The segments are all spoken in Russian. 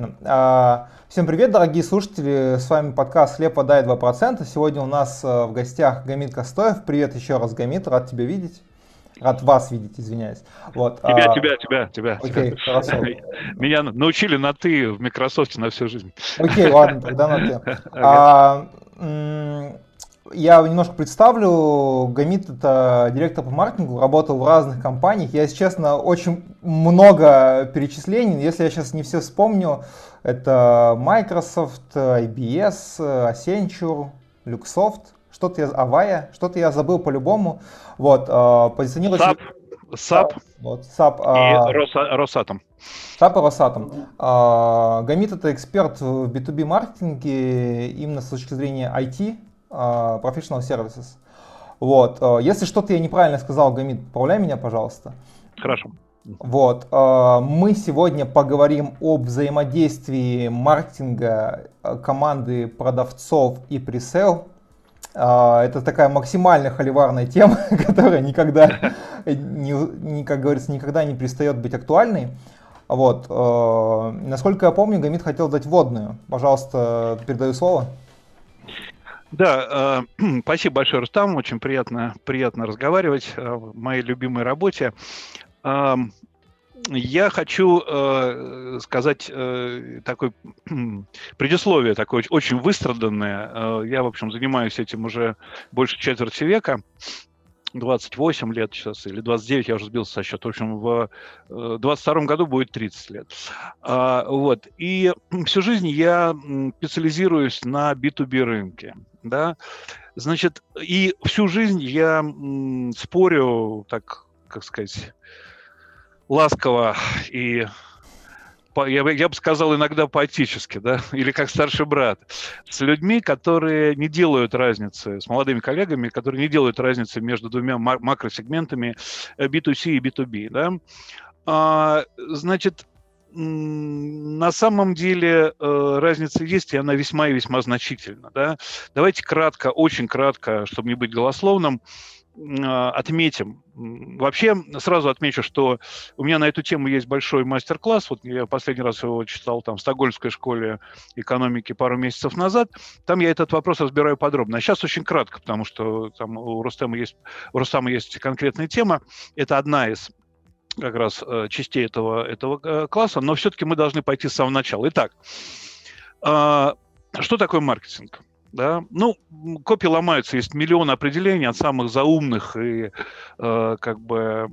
замечательно. А, всем привет, дорогие слушатели. С вами подкаст «Слепо дай 2%». Сегодня у нас э, в гостях Гамит Костоев. Привет еще раз, Гамит. Рад тебя видеть. Рад вас видеть, извиняюсь. Вот. Тебя, а... тебя, тебя, тебя. Окей, тебя. хорошо. Меня научили на «ты» в Microsoft на всю жизнь. Окей, ладно, тогда на «ты». А, я немножко представлю. Гамит — это директор по маркетингу, работал в разных компаниях. Я, если честно, очень много перечислений. Если я сейчас не все вспомню, это Microsoft, IBS, Accenture, Luxoft, что-то я, Avaya, что-то я забыл по-любому. Вот, э, позиционируется... SAP. SAP. Вот, SAP. И а... Росатом. SAP и Росатом. А, Гамит это эксперт в B2B маркетинге именно с точки зрения IT, а, professional services. Вот. А, если что-то я неправильно сказал, Гамид, поправляй меня, пожалуйста. Хорошо. Вот. А, мы сегодня поговорим об взаимодействии маркетинга команды продавцов и пресейл. Это такая максимально холиварная тема, которая никогда, не, как говорится, никогда не перестает быть актуальной. Вот. Насколько я помню, Гамид хотел дать водную. Пожалуйста, передаю слово. Да, э, спасибо большое, Рустам. Очень приятно, приятно разговаривать о моей любимой работе. Э, я хочу э, сказать э, такое предисловие, такое очень выстраданное. Э, я, в общем, занимаюсь этим уже больше четверти века. 28 лет сейчас, или 29, я уже сбился со счета. В общем, в 22 э, году будет 30 лет. А, вот. И всю жизнь я специализируюсь на B2B рынке. Да? Значит, и всю жизнь я спорю, так, как сказать, ласково и я бы, я бы сказал, иногда поэтически, да, или как старший брат, с людьми, которые не делают разницы, с молодыми коллегами, которые не делают разницы между двумя макросегментами B2C и B2B, да. А, значит, на самом деле э, разница есть, и она весьма и весьма значительна. Да? Давайте кратко, очень кратко, чтобы не быть голословным, отметим. Вообще, сразу отмечу, что у меня на эту тему есть большой мастер-класс. Вот я последний раз его читал там в Стокгольмской школе экономики пару месяцев назад. Там я этот вопрос разбираю подробно. А сейчас очень кратко, потому что там у Рустама есть, у Рустама есть конкретная тема. Это одна из как раз э, частей этого, этого э, класса, но все-таки мы должны пойти с самого начала. Итак, а, что такое маркетинг? Да? Ну, копии ломаются, есть миллион определений от самых заумных и э, как бы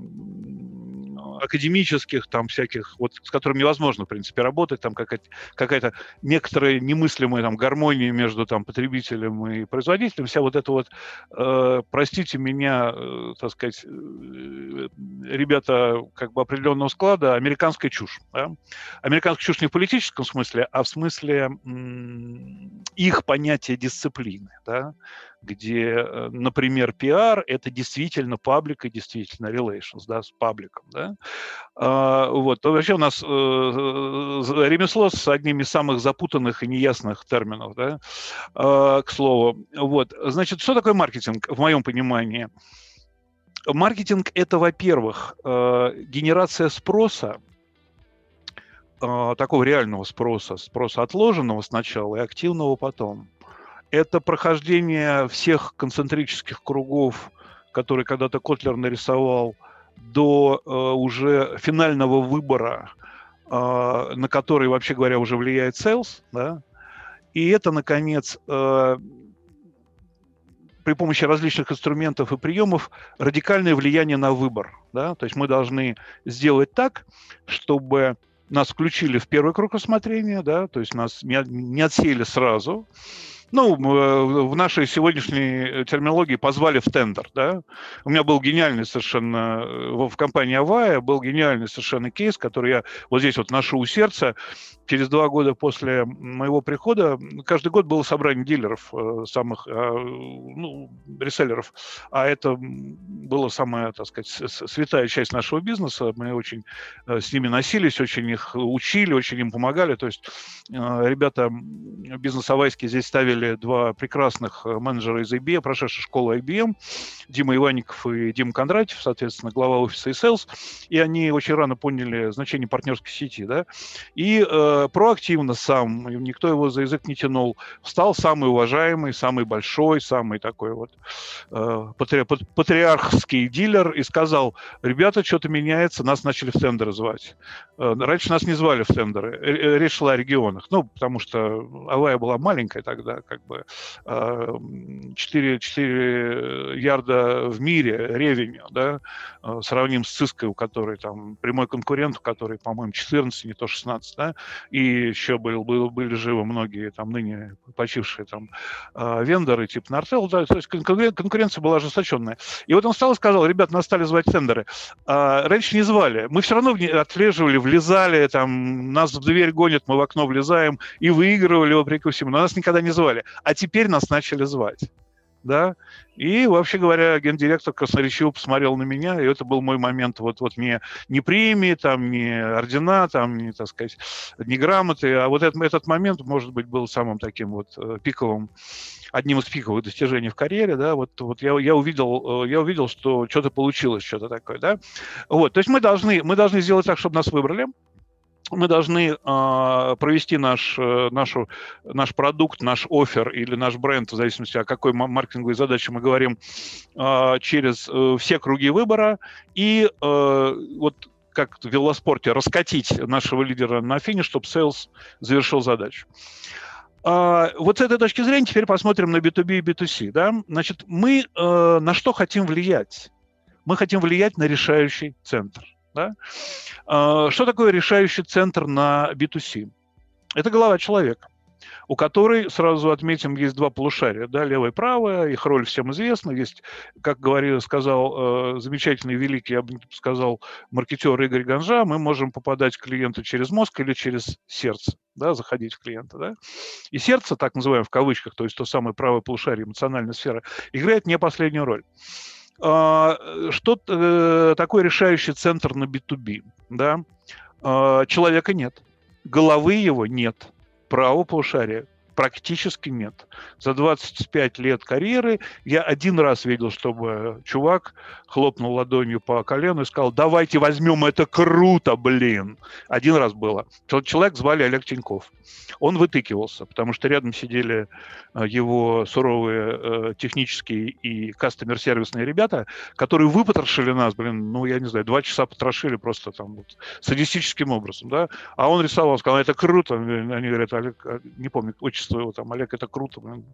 академических, там всяких, вот с которыми невозможно, в принципе, работать, там какая-то, какая-то некоторая немыслимая там гармония между там потребителем и производителем, вся вот эта вот, э, простите меня, э, так сказать, э, ребята как бы определенного склада, американская чушь. Да? Американская чушь не в политическом смысле, а в смысле м- их понятия дисциплины. Да? Где, э, например, пиар – это действительно паблик и действительно relations, да, с пабликом, да. А, вот, вообще у нас э, ремесло с одним из самых запутанных и неясных терминов, да, а, к слову. Вот, значит, что такое маркетинг, в моем понимании? Маркетинг – это, во-первых, э, генерация спроса, такого реального спроса, спроса отложенного сначала и активного потом это прохождение всех концентрических кругов, которые когда-то Котлер нарисовал, до э, уже финального выбора, э, на который, вообще говоря, уже влияет sales, да, и это, наконец, э, при помощи различных инструментов и приемов радикальное влияние на выбор. Да? То есть мы должны сделать так, чтобы нас включили в первый круг рассмотрения, да? то есть нас не, отсеяли сразу, ну, э, в нашей сегодняшней терминологии позвали в тендер, да. У меня был гениальный совершенно, э, в компании Авая был гениальный совершенно кейс, который я вот здесь вот ношу у сердца через два года после моего прихода каждый год было собрание дилеров, э, самых, а, ну, реселлеров. А это была самая, так сказать, святая часть нашего бизнеса. Мы очень э, с ними носились, очень их учили, очень им помогали. То есть э, ребята бизнес-авайские здесь ставили два прекрасных менеджера из IBM, прошедшей школы IBM, Дима Иванников и Дима Кондратьев, соответственно, глава офиса и sales. И они очень рано поняли значение партнерской сети. Да? И э, проактивно сам, никто его за язык не тянул, стал самый уважаемый, самый большой, самый такой вот э, патри, патриархский дилер и сказал, ребята, что-то меняется, нас начали в тендеры звать. Э, раньше нас не звали в тендеры, э, э, речь шла о регионах, ну, потому что Авая была маленькая тогда, как бы э, 4, 4 ярда в мире ревеню, да, сравним с Циской, у которой там прямой конкурент, у которой, по-моему, 14, не то 16, да, и еще был, был, были живы многие там ныне почившие там э, вендоры типа Нартел, да, то есть конкуренция была ожесточенная. И вот он встал и сказал, ребят, нас стали звать тендеры. А, раньше не звали, мы все равно отслеживали, влезали, там, нас в дверь гонят, мы в окно влезаем и выигрывали вопреки всему, но нас никогда не звали. А теперь нас начали звать да, и, вообще говоря, гендиректор красноречиво посмотрел на меня, и это был мой момент, вот, вот мне не премии, там, не ордена, там, не, так сказать, не грамоты, а вот этот, этот момент, может быть, был самым таким вот э, пиковым, одним из пиковых достижений в карьере, да, вот, вот я, я, увидел, э, я увидел, что что-то получилось, что-то такое, да, вот, то есть мы должны, мы должны сделать так, чтобы нас выбрали, мы должны э, провести наш, э, нашу, наш продукт, наш офер или наш бренд, в зависимости от какой маркетинговой задачи мы говорим, э, через э, все круги выбора и э, вот как в велоспорте раскатить нашего лидера на финиш, чтобы sales завершил задачу. Uh, вот с этой точки зрения теперь посмотрим на B2B и B2C. Да? Значит, мы uh, на что хотим влиять? Мы хотим влиять на решающий центр. Да? А, что такое решающий центр на B2C? Это голова человека у которой, сразу отметим, есть два полушария, да, левое и правое, их роль всем известна, есть, как говорил, сказал э, замечательный, великий, я бы сказал, маркетер Игорь Ганжа, мы можем попадать к клиенту через мозг или через сердце, да, заходить в клиента, да. И сердце, так называемое в кавычках, то есть то самое правое полушарие, эмоциональная сфера, играет не последнюю роль. А, что э, такое решающий центр на B2B? Да? А, человека нет, головы его нет, правого полушария практически нет. За 25 лет карьеры я один раз видел, чтобы чувак хлопнул ладонью по колену и сказал, давайте возьмем, это круто, блин. Один раз было. Человек звали Олег Тиньков. Он вытыкивался, потому что рядом сидели э, его суровые э, технические и кастомер-сервисные ребята, которые выпотрошили нас, блин, ну, я не знаю, два часа потрошили просто там вот садистическим образом, да, а он рисовал, сказал, это круто, они говорят, Олег, а, не помню, отчество своего, там, Олег, это круто, блин,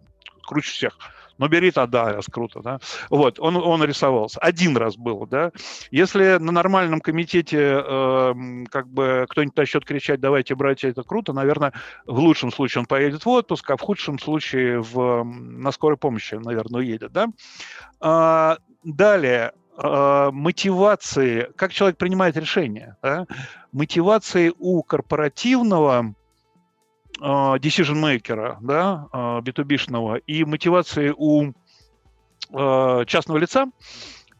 круче всех. Но бери тогда, раз круто, да. Вот, он, он рисовался. Один раз было, да. Если на нормальном комитете э, как бы кто-нибудь начнет кричать, давайте, братья, это круто, наверное, в лучшем случае он поедет в отпуск, а в худшем случае в, на скорой помощи, наверное, уедет, да. А, далее, э, мотивации, как человек принимает решение, да? мотивации у корпоративного decision-мейкера, да, B2B-шного, а, и мотивации у а, частного лица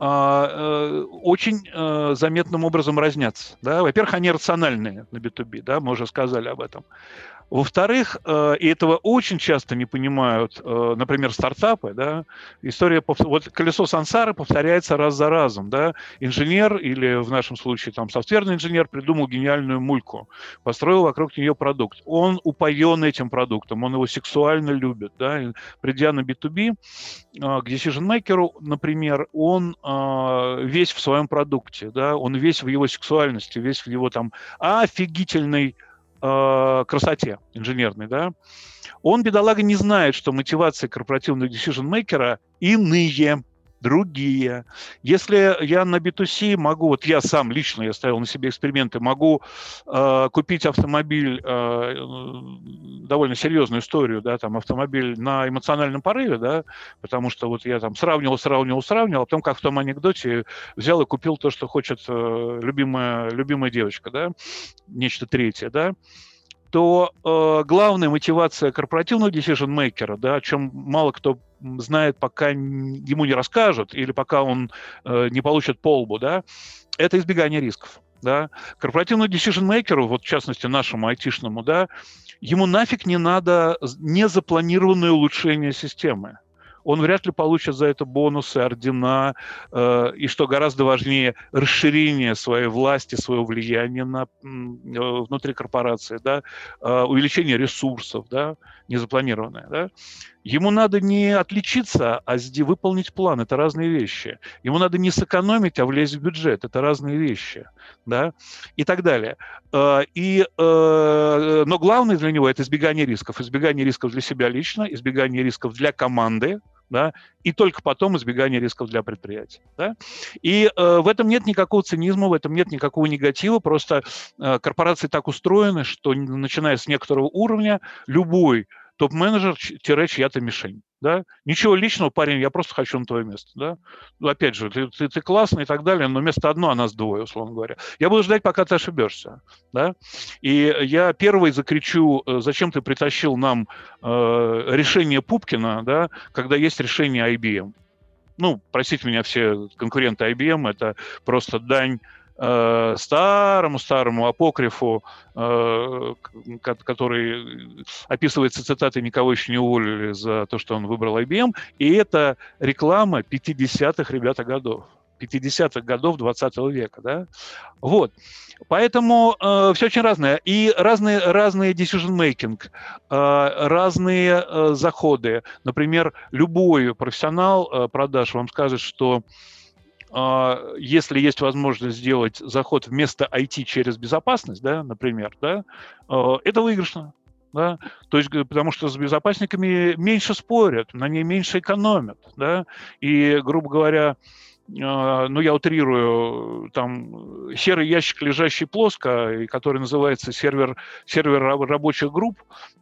э, очень э, заметным образом разнятся. Да? Во-первых, они рациональные на B2B, да, мы уже сказали об этом. Во-вторых, э, и этого очень часто не понимают, э, например, стартапы, да, история, вот колесо сансары повторяется раз за разом, да, инженер или в нашем случае там софтверный инженер придумал гениальную мульку, построил вокруг нее продукт, он упоен этим продуктом, он его сексуально любит, да, придя на B2B, э, к decision-maker, например, он весь в своем продукте, да, он весь в его сексуальности, весь в его там офигительной э, красоте инженерной, да, он, бедолага, не знает, что мотивация корпоративного decision-мейкера иные другие. Если я на B2C могу, вот я сам лично, я ставил на себе эксперименты, могу э, купить автомобиль, э, довольно серьезную историю, да, там автомобиль на эмоциональном порыве, да, потому что вот я там сравнивал, сравнивал, сравнивал, а потом, как в том анекдоте, взял и купил то, что хочет э, любимая, любимая девочка, да, нечто третье, да, то э, главная мотивация корпоративного decision-мейкера, да, о чем мало кто знает, пока ему не расскажут или пока он э, не получит полбу, да, это избегание рисков. Да. Корпоративному decision-мейкеру, вот в частности нашему айтишному, да, ему нафиг не надо незапланированное улучшение системы он вряд ли получит за это бонусы, ордена, э, и, что гораздо важнее, расширение своей власти, своего влияния на, внутри корпорации, да, увеличение ресурсов, да, незапланированное. Да. Ему надо не отличиться, а выполнить план. Это разные вещи. Ему надо не сэкономить, а влезть в бюджет. Это разные вещи. Да? И так далее. Э, и, э, но главное для него – это избегание рисков. Избегание рисков для себя лично, избегание рисков для команды, да, и только потом избегание рисков для предприятий. Да? И э, в этом нет никакого цинизма, в этом нет никакого негатива, просто э, корпорации так устроены, что начиная с некоторого уровня любой топ-менеджер-чья-то мишень. Да? Ничего личного, парень, я просто хочу на твое место. Да? Ну, опять же, ты, ты, ты классный и так далее, но место одно, а нас двое, условно говоря. Я буду ждать, пока ты ошибешься. Да? И я первый закричу, э, зачем ты притащил нам э, решение Пупкина, да, когда есть решение IBM. Ну, простите меня, все конкуренты IBM, это просто дань старому-старому э, апокрифу, э, который описывается цитатой «Никого еще не уволили за то, что он выбрал IBM», и это реклама 50-х, ребята, годов. 50-х годов 20 века, да, вот. Поэтому э, все очень разное. И разные, разные decision-making, э, разные э, заходы. Например, любой профессионал э, продаж вам скажет, что а, если есть возможность сделать заход вместо IT через безопасность, да, например, да, а, это выигрышно. Да? То есть, потому что с безопасниками меньше спорят, на ней меньше экономят. Да? И, грубо говоря, а, ну, я утрирую, там серый ящик, лежащий плоско, и который называется сервер, сервер рабочих групп,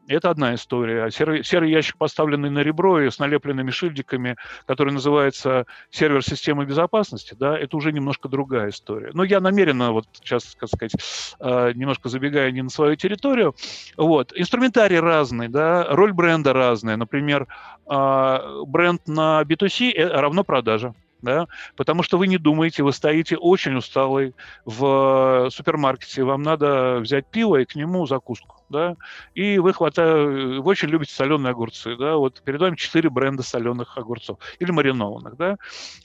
это одна история. А серый, серый ящик, поставленный на ребро и с налепленными шильдиками, который называется сервер системы безопасности, да, это уже немножко другая история. Но я намеренно, вот сейчас, как сказать, а, немножко забегая не на свою территорию, вот, инструментарий разный, да, роль бренда разная. Например, а, бренд на B2C э, равно продажа да, потому что вы не думаете, вы стоите очень усталый в супермаркете, вам надо взять пиво и к нему закуску, да, и вы хватаете, вы очень любите соленые огурцы, да, вот перед вами четыре бренда соленых огурцов или маринованных, да,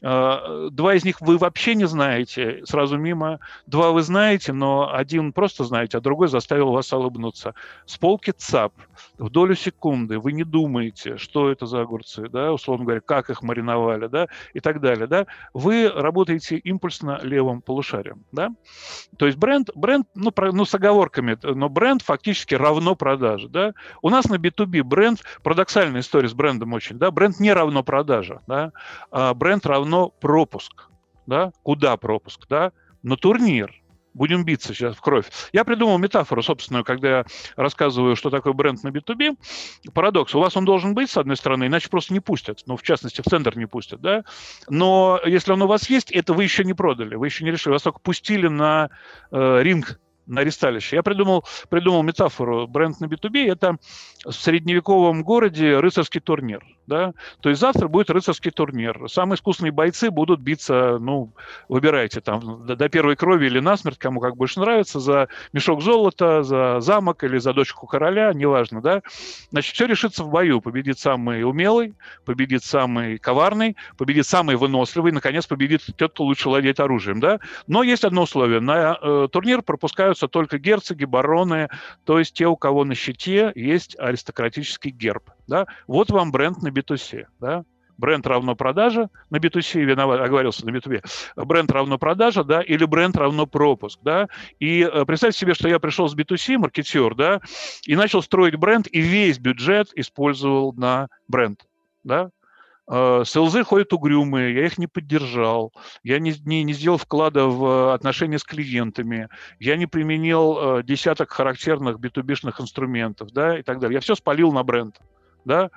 а, два из них вы вообще не знаете, сразу мимо, два вы знаете, но один просто знаете, а другой заставил вас улыбнуться. С полки ЦАП, в долю секунды вы не думаете, что это за огурцы, да, условно говоря, как их мариновали, да, и так далее, да, вы работаете импульсно левым полушарием, да, то есть бренд, бренд, ну, про, ну, с оговорками, но бренд фактически равно продаже, да. У нас на B2B бренд, парадоксальная история с брендом очень, да, бренд не равно продажа, да, а бренд равно пропуск, да, куда пропуск, да, на турнир, будем биться сейчас в кровь. Я придумал метафору собственную, когда я рассказываю, что такое бренд на B2B. Парадокс. У вас он должен быть, с одной стороны, иначе просто не пустят. Ну, в частности, в центр не пустят, да? Но если он у вас есть, это вы еще не продали, вы еще не решили. Вас только пустили на э, ринг на ресталище. Я придумал, придумал метафору. Бренд на B2B – это в средневековом городе рыцарский турнир. Да? То есть завтра будет рыцарский турнир. Самые искусные бойцы будут биться, ну, выбирайте, там, до, первой крови или насмерть, кому как больше нравится, за мешок золота, за замок или за дочку короля, неважно, да. Значит, все решится в бою. Победит самый умелый, победит самый коварный, победит самый выносливый, наконец, победит тот, кто лучше владеет оружием, да. Но есть одно условие. На э, турнир пропускаются только герцоги, бароны, то есть те, у кого на щите есть аристократический герб. Да? Вот вам бренд на B2C. Да? Бренд равно продажа на B2C, виноват, оговорился на B2B. Бренд равно продажа, да, или бренд равно пропуск, да. И э, представьте себе, что я пришел с B2C, маркетер, да, и начал строить бренд, и весь бюджет использовал на бренд, да. Э, СЛЗ ходят угрюмые, я их не поддержал, я не, не, не сделал вклада в отношения с клиентами, я не применил э, десяток характерных B2B-шных инструментов, да, и так далее. Я все спалил на бренд да,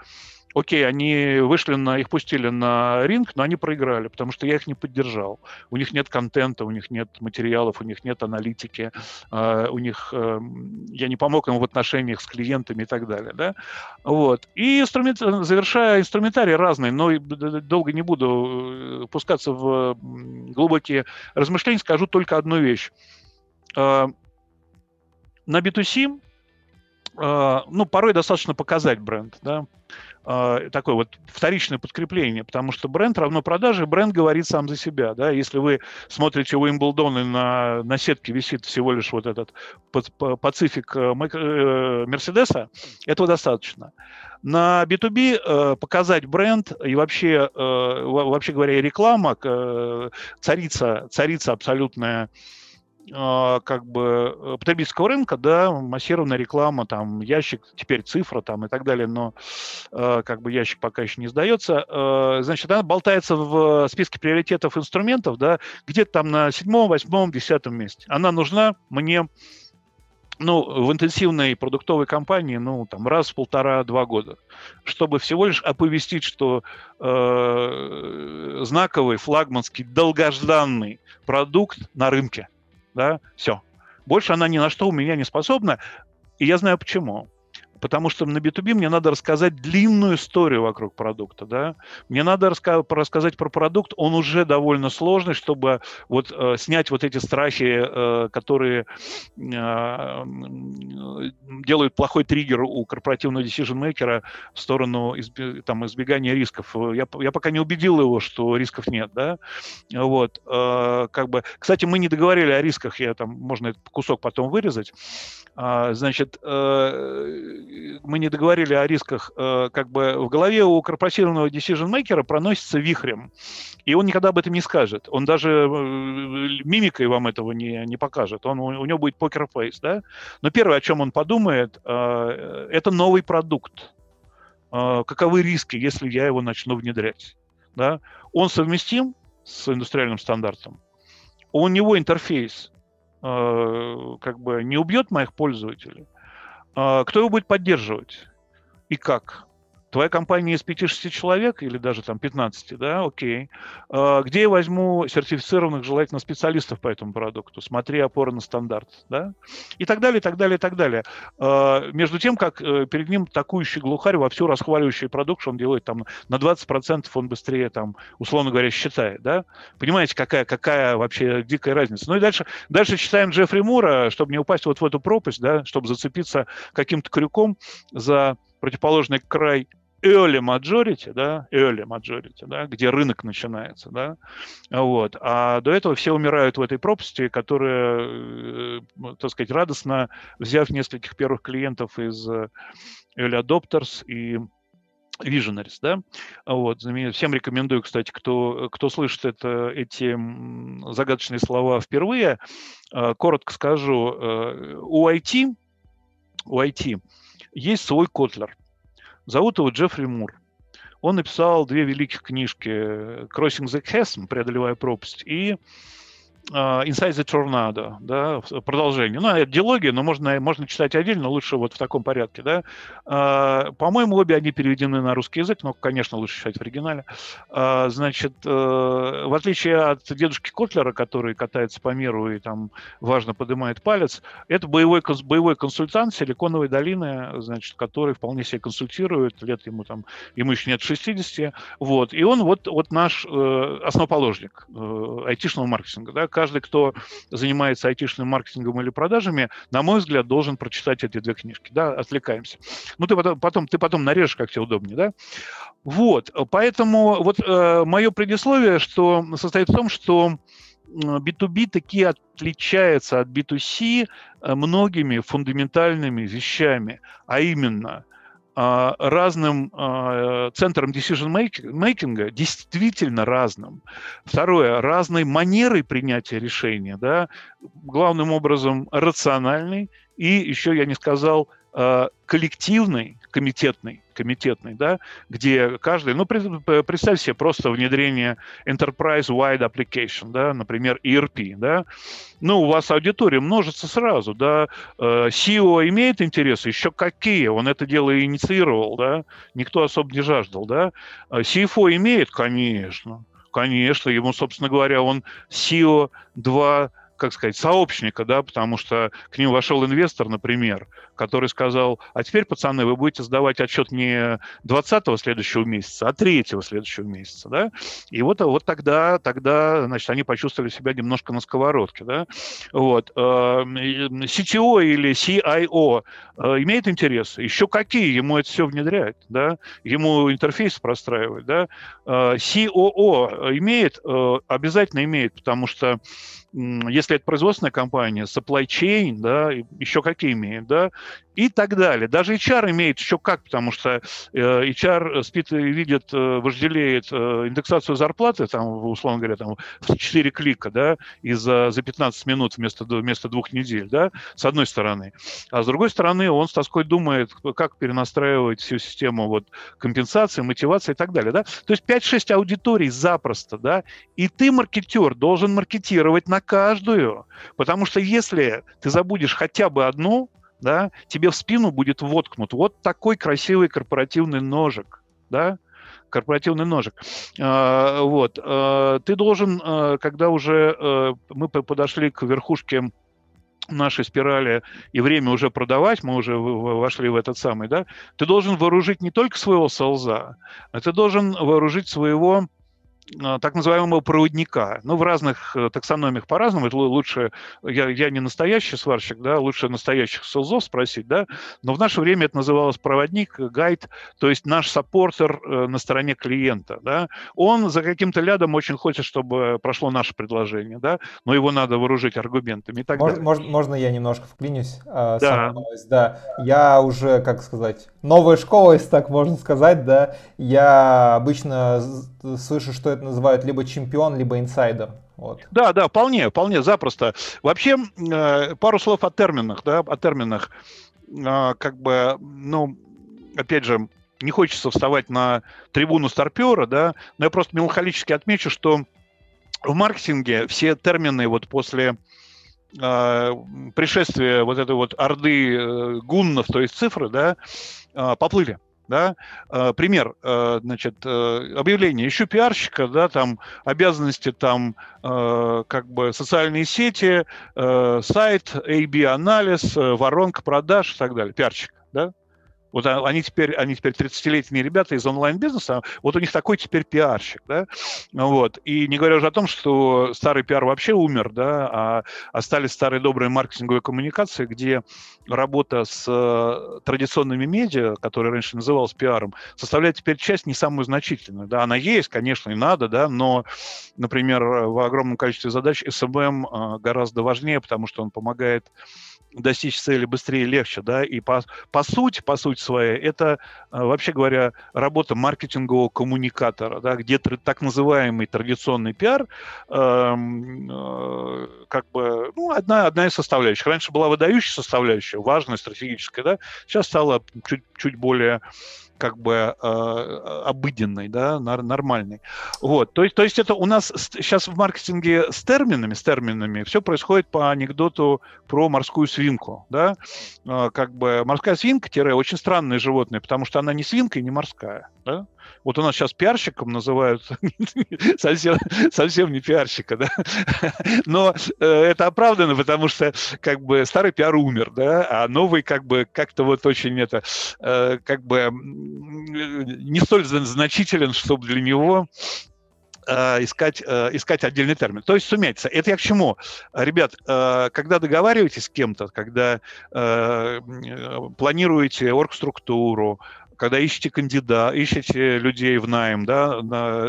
окей, они вышли на, их пустили на ринг, но они проиграли, потому что я их не поддержал. У них нет контента, у них нет материалов, у них нет аналитики, э, у них, э, я не помог им в отношениях с клиентами и так далее, да. Вот. И инструмент, завершая инструментарий разный, но долго не буду э, пускаться в глубокие размышления, скажу только одну вещь. Э, на B2C а, ну, порой достаточно показать бренд, да. Э, такое вот вторичное подкрепление, потому что бренд равно продаже, бренд говорит сам за себя, да, если вы смотрите Уимблдон и на, на сетке висит всего лишь вот этот Пацифик Мерседеса, этого достаточно. На B2B э, показать бренд и вообще, э, вообще говоря, реклама, э, царица, царица абсолютная э, как бы э, потребительского рынка, да, массированная реклама, там, ящик, теперь цифра, там, и так далее, но э, как бы ящик пока еще не сдается, э, значит, она болтается в списке приоритетов инструментов, да, где-то там на седьмом, восьмом, десятом месте. Она нужна мне ну, в интенсивной продуктовой компании, ну, там, раз в полтора-два года, чтобы всего лишь оповестить, что э, знаковый, флагманский, долгожданный продукт на рынке, да, все. Больше она ни на что у меня не способна, и я знаю почему потому что на B2B мне надо рассказать длинную историю вокруг продукта, да. Мне надо раска- рассказать про продукт, он уже довольно сложный, чтобы вот э, снять вот эти страхи, э, которые э, делают плохой триггер у корпоративного decision-мейкера в сторону изби- там, избегания рисков. Я, я пока не убедил его, что рисков нет, да. Вот, э, как бы, кстати, мы не договорили о рисках, я там, можно этот кусок потом вырезать. А, значит, э, мы не договорили о рисках, э, как бы в голове у корпоративного decision-мейкера проносится вихрем. И он никогда об этом не скажет. Он даже э, мимикой вам этого не, не покажет. Он, у него будет покер-фейс, да? Но первое, о чем он подумает, э, это новый продукт. Каковы риски, если я его начну внедрять? Да? Он совместим с индустриальным стандартом? У него интерфейс как бы не убьет моих пользователей? А, кто его будет поддерживать и как? Твоя компания из 5-6 человек или даже там 15, да, окей. А, где я возьму сертифицированных, желательно, специалистов по этому продукту? Смотри опора на стандарт, да? И так далее, и так далее, и так далее. А, между тем, как э, перед ним такующий глухарь во всю расхваливающий продукт, что он делает там на 20% он быстрее там, условно говоря, считает, да? Понимаете, какая, какая вообще дикая разница? Ну и дальше, дальше читаем Джеффри Мура, чтобы не упасть вот в эту пропасть, да, чтобы зацепиться каким-то крюком за противоположный край early majority, да, early majority, да, где рынок начинается, да, вот, а до этого все умирают в этой пропасти, которая, э, так сказать, радостно, взяв нескольких первых клиентов из early adopters и Visionaries, да, вот, всем рекомендую, кстати, кто, кто слышит это, эти загадочные слова впервые, э, коротко скажу, э, у IT, у IT есть свой котлер, Зовут его Джеффри Мур. Он написал две великих книжки «Crossing the Chasm», «Преодолевая пропасть», и Inside the Tornado, да, продолжение. Ну, это диалогия, но можно, можно читать отдельно, лучше вот в таком порядке, да. Uh, по-моему, обе они переведены на русский язык, но, конечно, лучше читать в оригинале. Значит, в отличие от дедушки Котлера, который катается по миру и там важно поднимает палец, это боевой, боевой консультант Силиконовой долины, значит, который вполне себе консультирует, лет ему там, ему еще нет 60, вот, и он вот, вот наш э, основоположник э, айтишного маркетинга, да, каждый, кто занимается айтишным маркетингом или продажами, на мой взгляд, должен прочитать эти две книжки. Да, отвлекаемся. Ну, ты потом, потом, ты потом нарежешь, как тебе удобнее, да? Вот, поэтому вот э, мое предисловие, что состоит в том, что B2B таки отличается от B2C э, многими фундаментальными вещами, а именно разным а, центром decision-making, действительно разным. Второе, разной манерой принятия решения, да, главным образом рациональной и еще, я не сказал, а, коллективной, комитетной, комитетной, да, где каждый, ну, представь себе просто внедрение Enterprise-Wide Application, да, например, ERP, да, ну, у вас аудитория множится сразу, да, э, CEO имеет интересы, еще какие, он это дело инициировал, да, никто особо не жаждал, да, CFO имеет, конечно, конечно, ему, собственно говоря, он CEO 2 как сказать, сообщника, да, потому что к ним вошел инвестор, например, который сказал, а теперь, пацаны, вы будете сдавать отчет не 20-го следующего месяца, а 3-го следующего месяца, да, и вот, вот тогда, тогда, значит, они почувствовали себя немножко на сковородке, да, вот, CTO или CIO э, имеет интерес? Еще какие? Ему это все внедряет, да, ему интерфейс простраивать, да, COO имеет, э, обязательно имеет, потому что если это производственная компания, supply chain, да, еще какие имеют, да, и так далее. Даже HR имеет еще как, потому что э, HR спит и видит, э, вожделеет э, индексацию зарплаты, там, условно говоря, там, в 4 клика, да, и за, за 15 минут вместо, вместо двух недель, да, с одной стороны. А с другой стороны, он с тоской думает, как перенастраивать всю систему вот, компенсации, мотивации и так далее, да. То есть 5-6 аудиторий запросто, да, и ты, маркетер, должен маркетировать на каждую, потому что если ты забудешь хотя бы одну, да, тебе в спину будет воткнут вот такой красивый корпоративный ножик, да, корпоративный ножик. А, вот. А, ты должен, а, когда уже мы подошли к верхушке нашей спирали и время уже продавать, мы уже вошли в этот самый, да, ты должен вооружить не только своего солза, а ты должен вооружить своего так называемого проводника. Ну, в разных э, таксономиях по-разному. Это лучше, я, я не настоящий сварщик, да, лучше настоящих селзов спросить, да, но в наше время это называлось проводник, гайд, то есть наш саппортер э, на стороне клиента, да. Он за каким-то лядом очень хочет, чтобы прошло наше предложение, да, но его надо вооружить аргументами и так можно, далее. Можно, можно я немножко вклинюсь? А, да. да. Я уже, как сказать, новая школа, если так можно сказать, да. Я обычно слышу, что это называют либо чемпион, либо инсайдер. Вот. Да, да, вполне, вполне запросто. Вообще, э, пару слов о терминах, да, о терминах. Э, как бы, ну, опять же, не хочется вставать на трибуну старпера, да, но я просто меланхолически отмечу, что в маркетинге все термины вот после э, пришествия вот этой вот орды э, гуннов, то есть цифры, да, э, поплыли да, э, пример, э, значит, э, объявление, ищу пиарщика, да, там, обязанности, там, как бы, социальные сети, сайт, A-B-анализ, воронка продаж и так далее, пиарщик, да, вот они теперь, они теперь 30-летние ребята из онлайн-бизнеса, вот у них такой теперь пиарщик, да, вот. И не говоря уже о том, что старый пиар вообще умер, да, а остались старые добрые маркетинговые коммуникации, где работа с э, традиционными медиа, которая раньше называлась пиаром, составляет теперь часть не самую значительную, да, она есть, конечно, и надо, да, но, например, в огромном количестве задач SMM э, гораздо важнее, потому что он помогает достичь цели быстрее и легче, да, и по, по сути, по сути своей, это, э, вообще говоря, работа маркетингового коммуникатора, да, где так называемый традиционный пиар, э, э, как бы, ну, одна, одна из составляющих. Раньше была выдающая составляющая, важная, стратегическая, да, сейчас стала чуть, чуть более как бы э, обыденной, да, нормальной. Вот, то есть, то есть это у нас сейчас в маркетинге с терминами, с терминами все происходит по анекдоту про морскую свинку, да, э, как бы морская свинка, тире, очень странное животное, потому что она не свинка и не морская, да, вот у нас сейчас пиарщиком называют совсем, совсем не пиарщика, да. Но э, это оправдано, потому что как бы старый пиар умер, да, а новый как бы как-то вот очень это э, как бы не столь значителен, чтобы для него э, искать, искать отдельный термин. То есть суметься. Это я к чему? Ребят, когда договариваетесь с кем-то, когда планируете оргструктуру, когда ищете кандидата, ищете людей в найм, да,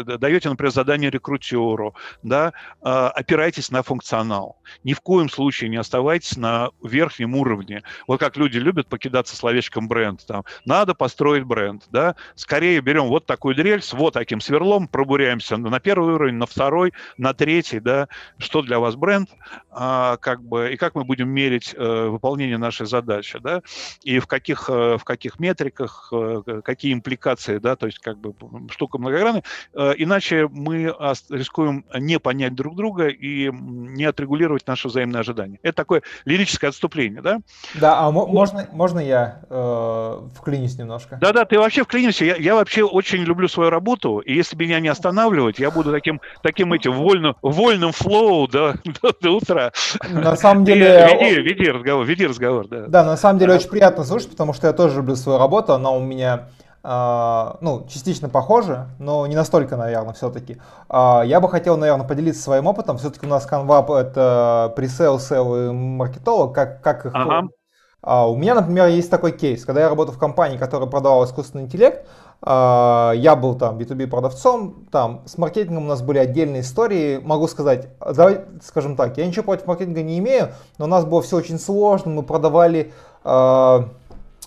даете, например, задание рекрутеру, да, э, опирайтесь на функционал. Ни в коем случае не оставайтесь на верхнем уровне. Вот как люди любят покидаться словечком бренд. Там, надо построить бренд. Да? Скорее берем вот такую дрель с вот таким сверлом, пробуряемся на первый уровень, на второй, на третий. Да? Что для вас бренд? А, как бы, и как мы будем мерить э, выполнение нашей задачи. Да? И в каких, э, в каких метриках, э, какие импликации, да, то есть как бы штука многогранная, иначе мы рискуем не понять друг друга и не отрегулировать наши взаимные ожидания. Это такое лирическое отступление, да? Да, а вот. можно, можно я э, вклинюсь немножко? Да-да, ты вообще вклинишься. Я, я вообще очень люблю свою работу, и если меня не останавливать, я буду таким, таким этим вольным, вольным флоу до, до, до утра. На самом деле... Веди, веди разговор, веди разговор, да. Да, на самом деле очень приятно слушать, потому что я тоже люблю свою работу, она у меня Uh, ну, частично похоже, но не настолько, наверное, все-таки. Uh, я бы хотел, наверное, поделиться своим опытом. Все-таки у нас Canva это пресейл, сел и маркетолог, как, как их... Ага. Uh, у меня, например, есть такой кейс, когда я работал в компании, которая продавала искусственный интеллект, я был там B2B продавцом, там с маркетингом у нас были отдельные истории, могу сказать, давай, скажем так, я ничего против маркетинга не имею, но у нас было все очень сложно, мы продавали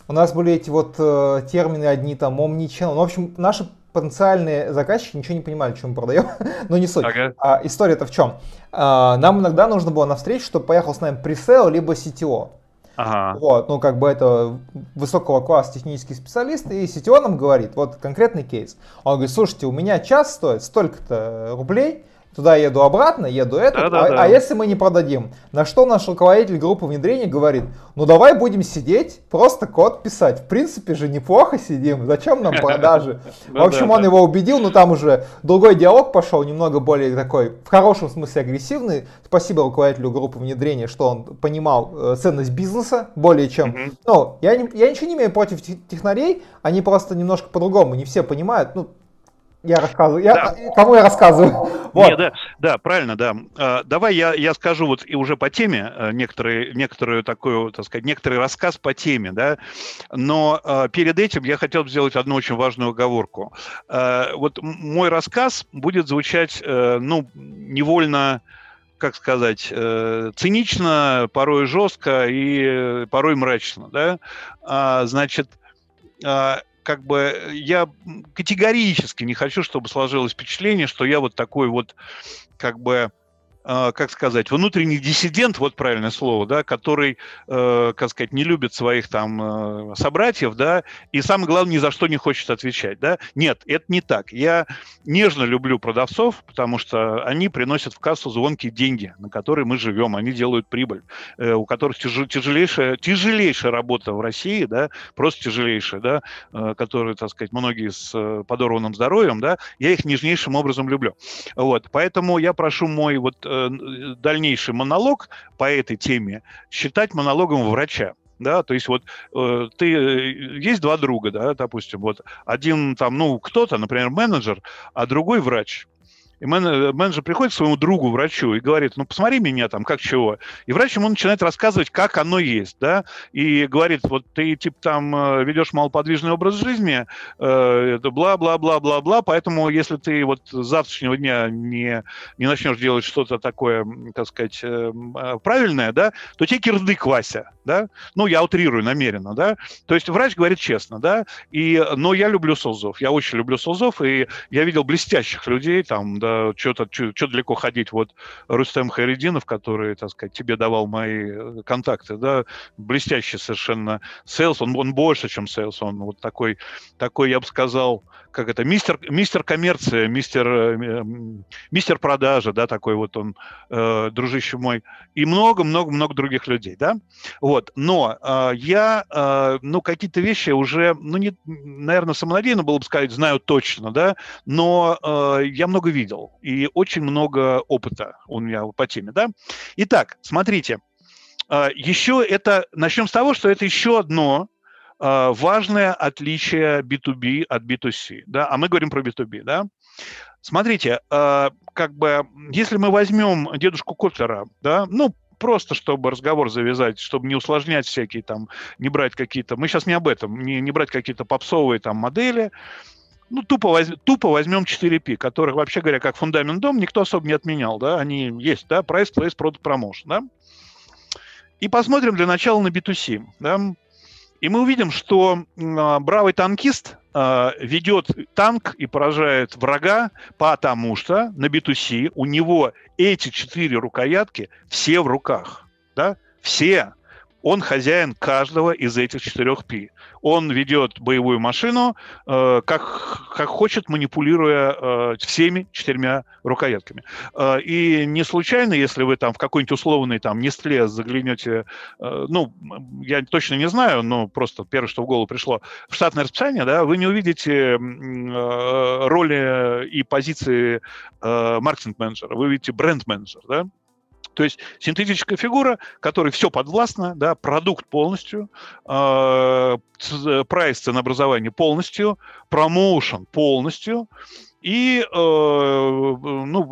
у нас были эти вот э, термины одни там, omnichannel. Ну, в общем, наши потенциальные заказчики ничего не понимали, что мы продаем, но не суть. Ага. А, история-то в чем? А, нам иногда нужно было на встречу, чтобы поехал с нами пресейл, либо CTO. Ага. Вот, ну как бы это высокого класса технический специалист, и CTO нам говорит, вот конкретный кейс. Он говорит, слушайте, у меня час стоит столько-то рублей, туда еду обратно, еду это, да, а, да, а если мы не продадим? На что наш руководитель группы внедрения говорит, ну давай будем сидеть, просто код писать. В принципе же неплохо сидим, зачем нам продажи? В общем, он его убедил, но там уже другой диалог пошел, немного более такой, в хорошем смысле агрессивный. Спасибо руководителю группы внедрения, что он понимал э, ценность бизнеса более чем. Ну, я, я ничего не имею против технарей, они просто немножко по-другому, не все понимают. Ну, я рассказываю. Я, да. Кому я рассказываю? Вот. Не, да, да, правильно, да. А, давай я, я скажу вот и уже по теме э, некоторые, некоторую такую, так сказать, некоторый рассказ по теме, да. Но а, перед этим я хотел бы сделать одну очень важную оговорку. А, вот мой рассказ будет звучать, э, ну, невольно как сказать, э, цинично, порой жестко и порой мрачно, да, а, значит, как бы я категорически не хочу, чтобы сложилось впечатление, что я вот такой вот как бы как сказать, внутренний диссидент, вот правильное слово, да, который, э, как сказать, не любит своих там э, собратьев, да, и самое главное, ни за что не хочет отвечать, да. Нет, это не так. Я нежно люблю продавцов, потому что они приносят в кассу звонкие деньги, на которые мы живем, они делают прибыль, э, у которых тяж, тяжелейшая, тяжелейшая работа в России, да, просто тяжелейшая, да, э, которые, так сказать, многие с подорванным здоровьем, да, я их нежнейшим образом люблю. Вот, поэтому я прошу мой вот дальнейший монолог по этой теме считать монологом врача. Да, то есть вот э, ты э, есть два друга, да, допустим, вот один там, ну, кто-то, например, менеджер, а другой врач. И менеджер приходит к своему другу, врачу, и говорит, ну, посмотри меня там, как чего. И врач ему начинает рассказывать, как оно есть, да, и говорит, вот ты, типа, там, э, ведешь малоподвижный образ жизни, э, бла-бла-бла-бла-бла, поэтому если ты вот с завтрашнего дня не, не начнешь делать что-то такое, так сказать, э, а, правильное, да, то тебе кирдык, Вася, да, ну, я утрирую намеренно, да, то есть врач говорит честно, да, и, но я люблю СОЗов, я очень люблю СОЗов, и я видел блестящих людей, там, да, что-то что далеко ходить. Вот Рустем Хайрединов, который, так сказать, тебе давал мои э, контакты, да, блестящий совершенно sales, он, он больше, чем sales, он вот такой, такой, я бы сказал, как это, мистер, мистер коммерция, мистер, э, мистер продажа, да, такой вот он, э, дружище мой, и много-много-много других людей, да, вот, но э, я, э, ну, какие-то вещи уже, ну, не, наверное, самонадеянно было бы сказать, знаю точно, да, но э, я много видел, и очень много опыта у меня по теме, да. Итак, смотрите, э, еще это, начнем с того, что это еще одно а, важное отличие B2B от B2C, да, а мы говорим про B2B, да. Смотрите, а, как бы, если мы возьмем дедушку Котлера, да, ну, просто чтобы разговор завязать, чтобы не усложнять всякие там, не брать какие-то, мы сейчас не об этом, не, не брать какие-то попсовые там модели, ну, тупо, воз, тупо возьмем 4P, которых, вообще говоря, как фундамент дом никто особо не отменял, да, они есть, да, Price, Place, Product, Promotion, да. И посмотрим для начала на B2C, да. И мы увидим, что э, бравый танкист э, ведет танк и поражает врага, потому что на B2C у него эти четыре рукоятки все в руках. Да? Все. Он хозяин каждого из этих четырех P. Он ведет боевую машину, э, как, как хочет, манипулируя э, всеми четырьмя рукоятками. Э, и не случайно, если вы там в какой-нибудь условный там Нестле заглянете, э, ну, я точно не знаю, но просто первое, что в голову пришло, в штатное расписание, да, вы не увидите э, роли и позиции э, маркетинг-менеджера, вы увидите бренд-менеджер, да, то есть синтетическая фигура, которой все подвластно, да, продукт полностью, э, прайс ценообразование полностью, промоушен полностью, и э, ну,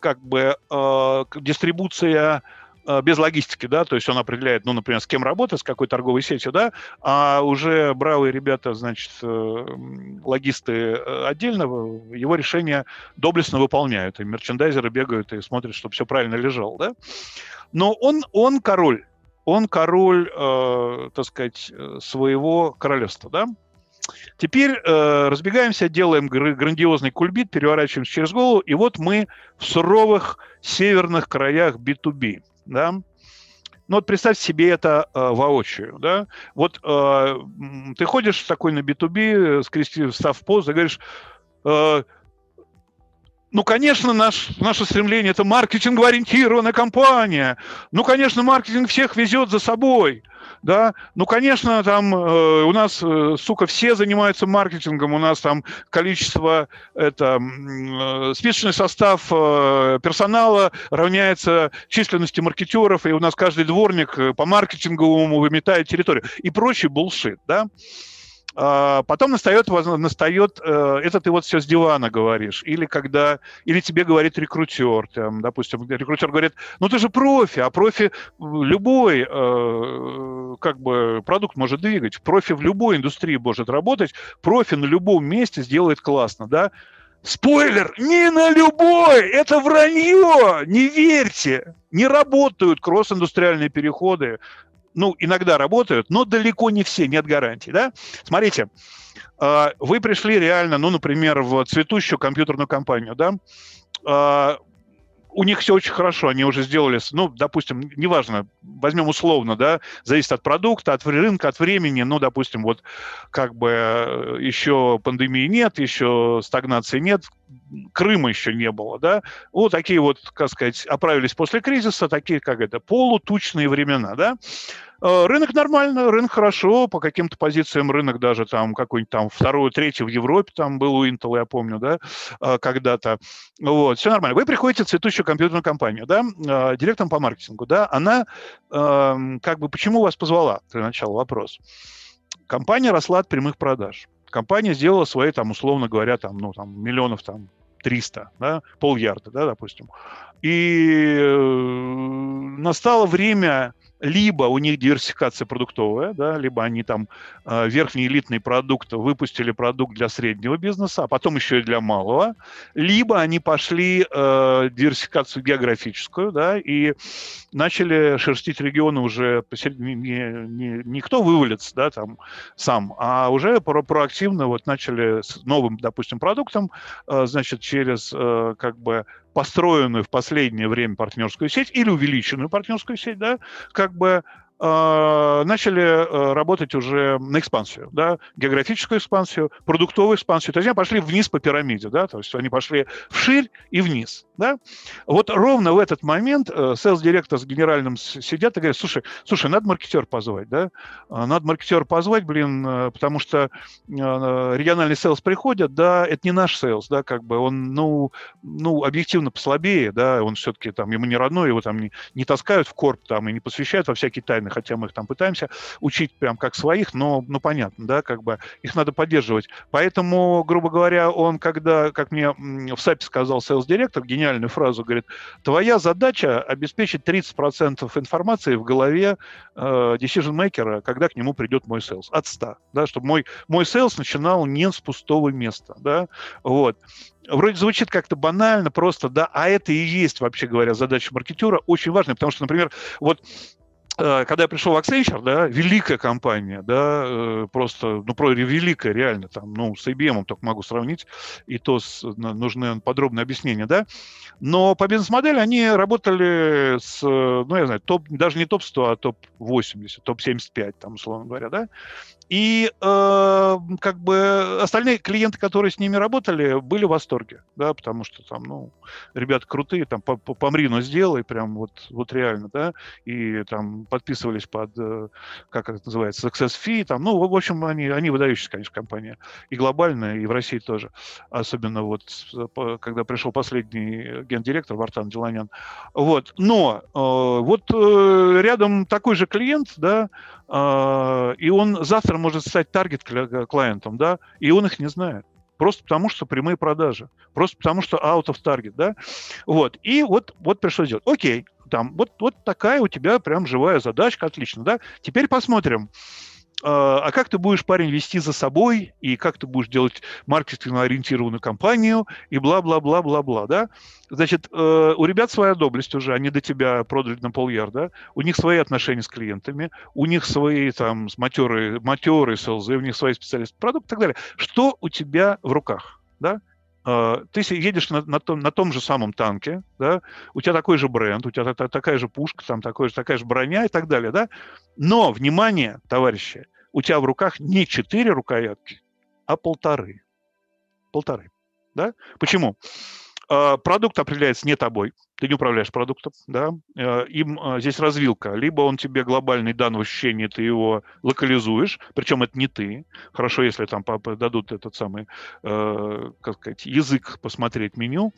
как бы э, дистрибуция без логистики, да, то есть он определяет, ну, например, с кем работать, с какой торговой сетью, да, а уже бравые ребята, значит, э, логисты э, отдельно его решения доблестно выполняют, и мерчендайзеры бегают и смотрят, чтобы все правильно лежало, да. Но он, он король, он король, э, так сказать, своего королевства, да. Теперь э, разбегаемся, делаем грандиозный кульбит, переворачиваемся через голову, и вот мы в суровых северных краях B2B да, ну вот представь себе это э, воочию, да. Вот э, ты ходишь такой на B2B, скрестив, став позу, и говоришь, э, ну, конечно, наш, наше стремление – это маркетинг-ориентированная компания. Ну, конечно, маркетинг всех везет за собой – да, ну, конечно, там э, у нас, э, сука, все занимаются маркетингом, у нас там количество, это, э, списочный состав э, персонала равняется численности маркетеров, и у нас каждый дворник э, по маркетинговому выметает территорию и прочий булшит, да. Потом настает, настает, э, это ты вот все с дивана говоришь, или когда, или тебе говорит рекрутер, там, допустим, рекрутер говорит, ну ты же профи, а профи любой, э, как бы, продукт может двигать, профи в любой индустрии может работать, профи на любом месте сделает классно, да, Спойлер, не на любой, это вранье, не верьте. Не работают кросс-индустриальные переходы, ну, иногда работают, но далеко не все, нет гарантий, да? Смотрите, а, вы пришли реально, ну, например, в цветущую компьютерную компанию, да? А, у них все очень хорошо, они уже сделали, ну, допустим, неважно, возьмем условно, да, зависит от продукта, от рынка, от времени, ну, допустим, вот как бы э, еще пандемии нет, еще стагнации нет, Крыма еще не было, да, вот такие вот, как сказать, оправились после кризиса, такие, как это, полутучные времена, да, рынок нормально, рынок хорошо, по каким-то позициям рынок даже там какой-нибудь там второй, третий в Европе там был у Intel, я помню, да, э, когда-то. Вот, все нормально. Вы приходите в цветущую компьютерную компанию, да, э, директором по маркетингу, да, она эм, как бы почему вас позвала, для начала вопрос. Компания росла от прямых продаж. Компания сделала свои, там, условно говоря, там, ну, там, миллионов там 300, да, полярда, да, допустим. И настало время либо у них диверсификация продуктовая, да, либо они там э, верхний элитный продукт выпустили продукт для среднего бизнеса, а потом еще и для малого, либо они пошли э, диверсификацию географическую, да, и начали шерстить регионы уже не, не, не кто вывалится, да, там сам, а уже про проактивно вот начали с новым, допустим, продуктом, э, значит, через э, как бы построенную в последнее время партнерскую сеть или увеличенную партнерскую сеть, да, как бы э, начали э, работать уже на экспансию, да, географическую экспансию, продуктовую экспансию. То есть они пошли вниз по пирамиде, да, то есть они пошли вширь и вниз. Да? Вот ровно в этот момент селс-директор с генеральным сидят и говорят, слушай, слушай, надо маркетер позвать, да? А, надо маркетер позвать, блин, э, потому что э, региональный селс приходят, да, это не наш селс, да, как бы он, ну, ну, объективно послабее, да, он все-таки там, ему не родной, его там не, не таскают в корп там и не посвящают во всякие тайны, хотя мы их там пытаемся учить прям как своих, но, ну, понятно, да, как бы их надо поддерживать. Поэтому, грубо говоря, он, когда, как мне в САПе сказал селс-директор, генеральный гениальную фразу, говорит, твоя задача обеспечить 30% информации в голове э, decision-мейкера, когда к нему придет мой sales, от 100, да, чтобы мой, мой sales начинал не с пустого места, да, вот. Вроде звучит как-то банально, просто, да, а это и есть, вообще говоря, задача маркетера очень важная, потому что, например, вот когда я пришел в Accenture, да, великая компания, да, э, просто, ну, про великая, реально, там, ну, с IBM только могу сравнить, и то с, нужны подробные объяснения, да, но по бизнес-модели они работали с, ну, я знаю, топ, даже не топ-100, а топ-80, топ-75, там, условно говоря, да, и э, как бы остальные клиенты, которые с ними работали, были в восторге, да, потому что там, ну, ребята крутые, там, помри, но сделай, прям вот, вот реально, да, и там подписывались под, э, как это называется, success fee, там, ну, в общем, они, они выдающиеся, конечно, компания, и глобальная, и в России тоже, особенно вот, когда пришел последний гендиректор Вартан Деланян, вот, но э, вот э, рядом такой же клиент, да, э, и он завтра автор может стать таргет клиентом, да, и он их не знает. Просто потому, что прямые продажи. Просто потому, что out of target, да. Вот. И вот, вот пришлось делать. Окей, там, вот, вот такая у тебя прям живая задачка, отлично, да. Теперь посмотрим, а, а как ты будешь, парень, вести за собой, и как ты будешь делать маркетингово-ориентированную компанию, и бла-бла-бла-бла-бла, да? Значит, э, у ребят своя доблесть уже, они до тебя продали на полярда, у них свои отношения с клиентами, у них свои там матерые, матерые селзы, у них свои специалисты продукт и так далее. Что у тебя в руках, да? А, ты едешь на, на, том, на том же самом танке, да, у тебя такой же бренд, у тебя та, такая же пушка, там такой же, такая же броня и так далее, да, но, внимание, товарищи, у тебя в руках не четыре рукоятки, а полторы. Полторы, да? Почему? А, продукт определяется не тобой, ты не управляешь продуктом, да, э, им э, здесь развилка. Либо он тебе глобальный дан в ощущении, ты его локализуешь, причем это не ты. Хорошо, если там дадут этот самый, э, как сказать, язык посмотреть меню,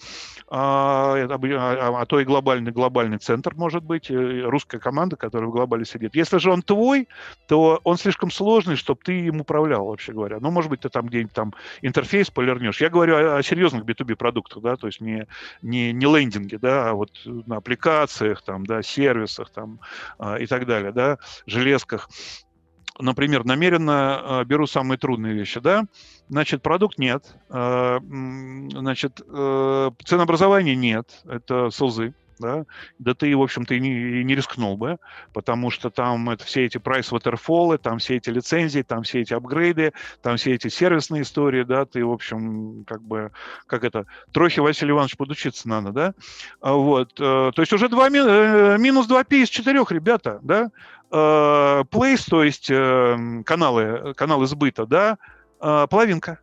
а, а, а, а то и глобальный, глобальный центр может быть, русская команда, которая в глобале сидит. Если же он твой, то он слишком сложный, чтобы ты им управлял, вообще говоря. Ну, может быть, ты там где-нибудь там интерфейс полирнешь. Я говорю о, о серьезных B2B продуктах, да, то есть не, не, не лендинги, да, вот на аппликациях, там, да, сервисах там, а, и так далее, да, железках. Например, намеренно а, беру самые трудные вещи, да, значит, продукт нет, а, значит, э, ценообразования нет, это солзы, да, да ты, в общем-то, и не, и не рискнул бы, потому что там это все эти прайс waterfall, там все эти лицензии, там все эти апгрейды, там все эти сервисные истории, да, ты, в общем, как бы, как это, трохи, Василий Иванович, подучиться надо, да, а вот, э, то есть уже 2, э, минус 2 пи из 4, ребята, да, э, Place, то есть каналы, каналы сбыта, да, половинка.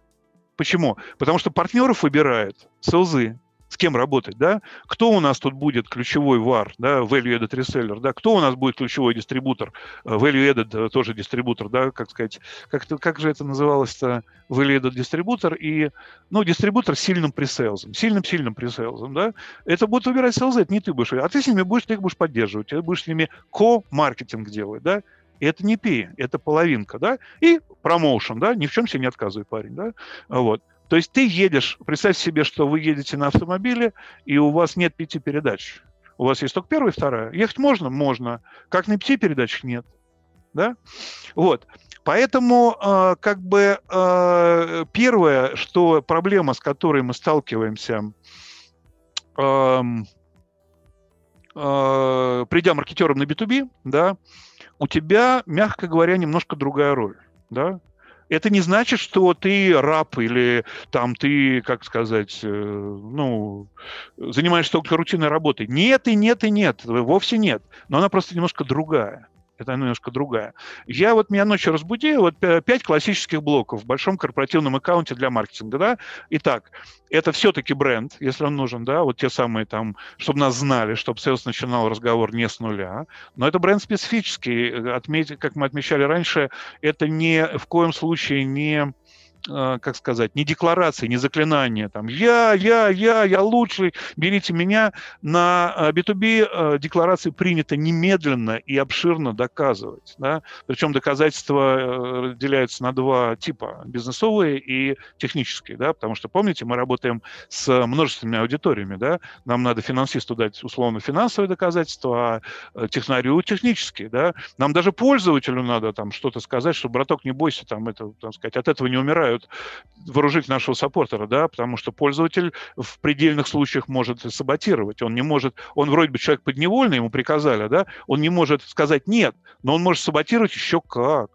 Почему? Потому что партнеров выбирает селзы, с кем работать, да? Кто у нас тут будет ключевой VAR, да, Value Added Reseller, да? Кто у нас будет ключевой дистрибутор, э, Value Added э, тоже дистрибутор, да, как сказать, как, как же это называлось-то, Value Added дистрибутор и, ну, дистрибутор с сильным пресейлзом, сильным-сильным пресейлзом, да? Это будет выбирать селзы, это не ты будешь, а ты с ними будешь, ты их будешь поддерживать, ты будешь с ними ко-маркетинг делать, да? Это не пи, это половинка, да? И промоушен, да? Ни в чем себе не отказывай, парень, да? Вот. То есть ты едешь, представь себе, что вы едете на автомобиле, и у вас нет пяти передач. У вас есть только первая и вторая. Ехать можно? Можно. Как на пяти передачах? Нет. Да? Вот. Поэтому, э, как бы, э, первое, что проблема, с которой мы сталкиваемся, э, э, придя маркетером на B2B, да, у тебя, мягко говоря, немножко другая роль. Да? Это не значит, что ты раб или там ты, как сказать, э, ну, занимаешься только рутинной работой. Нет и нет и нет, вовсе нет. Но она просто немножко другая это немножко другая. Я вот меня ночью разбудил, вот пять классических блоков в большом корпоративном аккаунте для маркетинга, да. Итак, это все-таки бренд, если он нужен, да, вот те самые там, чтобы нас знали, чтобы sales начинал разговор не с нуля, но это бренд специфический, отметить, как мы отмечали раньше, это не в коем случае не как сказать, не декларации, не заклинания, там, я, я, я, я лучший, берите меня. На B2B а, а, декларации принято немедленно и обширно доказывать. Да? Причем доказательства э, разделяются на два типа, бизнесовые и технические, да? потому что, помните, мы работаем с множественными аудиториями, да? нам надо финансисту дать условно финансовые доказательства, а технарю технические, да? нам даже пользователю надо там что-то сказать, что, браток, не бойся, там, это, там сказать, от этого не умираю решают вооружить нашего саппортера, да, потому что пользователь в предельных случаях может саботировать. Он не может, он вроде бы человек подневольный, ему приказали, да, он не может сказать нет, но он может саботировать еще как.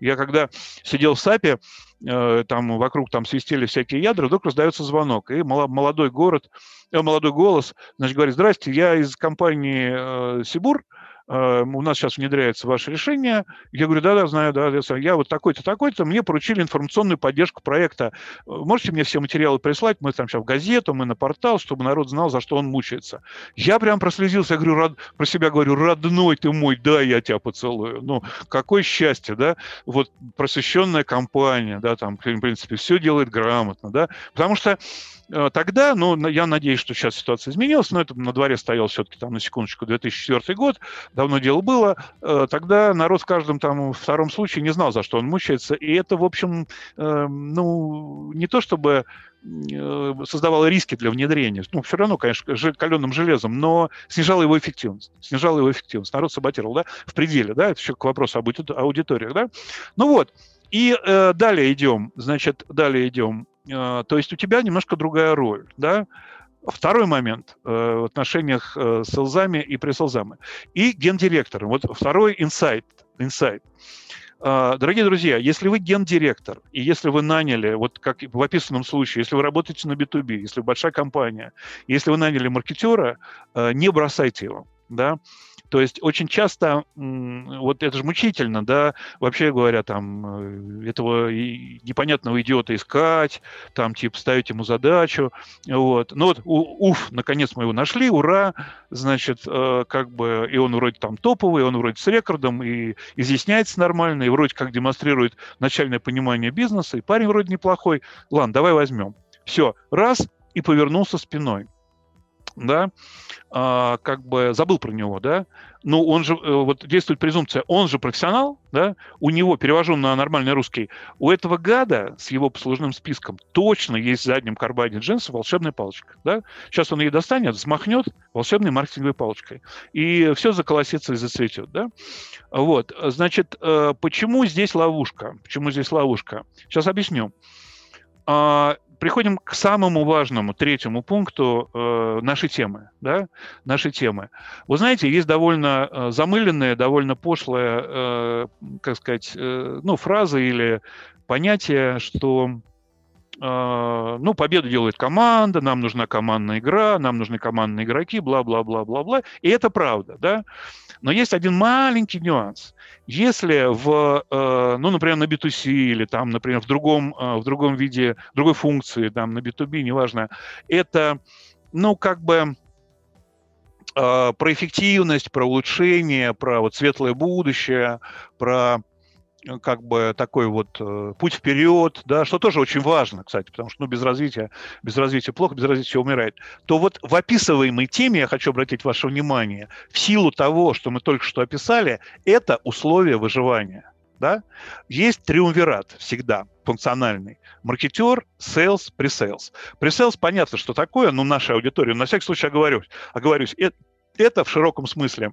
Я когда сидел в САПе, э, там вокруг там свистели всякие ядра, вдруг раздается звонок, и молодой город, э, молодой голос, значит, говорит, здрасте, я из компании э, Сибур, у нас сейчас внедряется ваше решение. Я говорю, да-да, знаю, да, я вот такой-то, такой-то, мне поручили информационную поддержку проекта. Можете мне все материалы прислать? Мы там сейчас в газету, мы на портал, чтобы народ знал, за что он мучается. Я прям прослезился, я говорю, род... про себя говорю, родной ты мой, да, я тебя поцелую. Ну, какое счастье, да? Вот просвещенная компания, да, там, в принципе, все делает грамотно, да, потому что тогда, ну, я надеюсь, что сейчас ситуация изменилась, но это на дворе стоял все-таки там на секундочку 2004 год, давно дело было, э, тогда народ в каждом там втором случае не знал, за что он мучается, и это, в общем, эм, ну, не то чтобы э, создавало риски для внедрения. Ну, все равно, конечно, каленым железом, но снижало его эффективность. Снижало его эффективность. Народ саботировал, да, в пределе, да, это еще к вопросу об аудиториях, да. Ну вот, и э, далее идем, значит, далее идем. Э, то есть у тебя немножко другая роль, да. Второй момент э, в отношениях э, с селзами и пресселзами. И гендиректором. Вот второй инсайт. инсайт. Дорогие друзья, если вы гендиректор, и если вы наняли, вот как в описанном случае, если вы работаете на B2B, если вы большая компания, если вы наняли маркетера, не бросайте его. Да? То есть очень часто, вот это же мучительно, да, вообще говоря, там, э, этого непонятного идиота искать, там, типа, ставить ему задачу, вот. Ну вот, уф, наконец мы его нашли, ура, значит, э, как бы, и он вроде там топовый, он вроде с рекордом, и изъясняется нормально, и вроде как демонстрирует начальное понимание бизнеса, и парень вроде неплохой. Ладно, давай возьмем. Все, раз, и повернулся спиной да, а, как бы забыл про него, да, но он же, э, вот действует презумпция, он же профессионал, да, у него, перевожу на нормальный русский, у этого гада с его послужным списком точно есть в заднем кармане джинса волшебная палочка, да, сейчас он ее достанет, взмахнет волшебной маркетинговой палочкой, и все заколосится и зацветет, да, вот, значит, э, почему здесь ловушка, почему здесь ловушка, сейчас объясню, а, приходим к самому важному, третьему пункту э, нашей темы. Да? Нашей темы. Вы знаете, есть довольно э, замыленная, довольно пошлая, э, как сказать, э, ну, фраза или понятие, что ну, победу делает команда, нам нужна командная игра, нам нужны командные игроки, бла-бла-бла-бла-бла. И это правда, да? Но есть один маленький нюанс. Если в, э, ну, например, на B2C или там, например, в другом, э, в другом виде, другой функции, там, на B2B, неважно, это, ну, как бы э, про эффективность, про улучшение, про вот светлое будущее, про как бы такой вот э, путь вперед, да, что тоже очень важно, кстати, потому что ну, без развития, без развития плохо, без развития умирает, то вот в описываемой теме я хочу обратить ваше внимание, в силу того, что мы только что описали, это условия выживания. Да? Есть триумвират всегда функциональный. Маркетер, sales, presales. Presales понятно, что такое, но наша аудитория, на всякий случай оговорюсь, оговорюсь это, это в широком смысле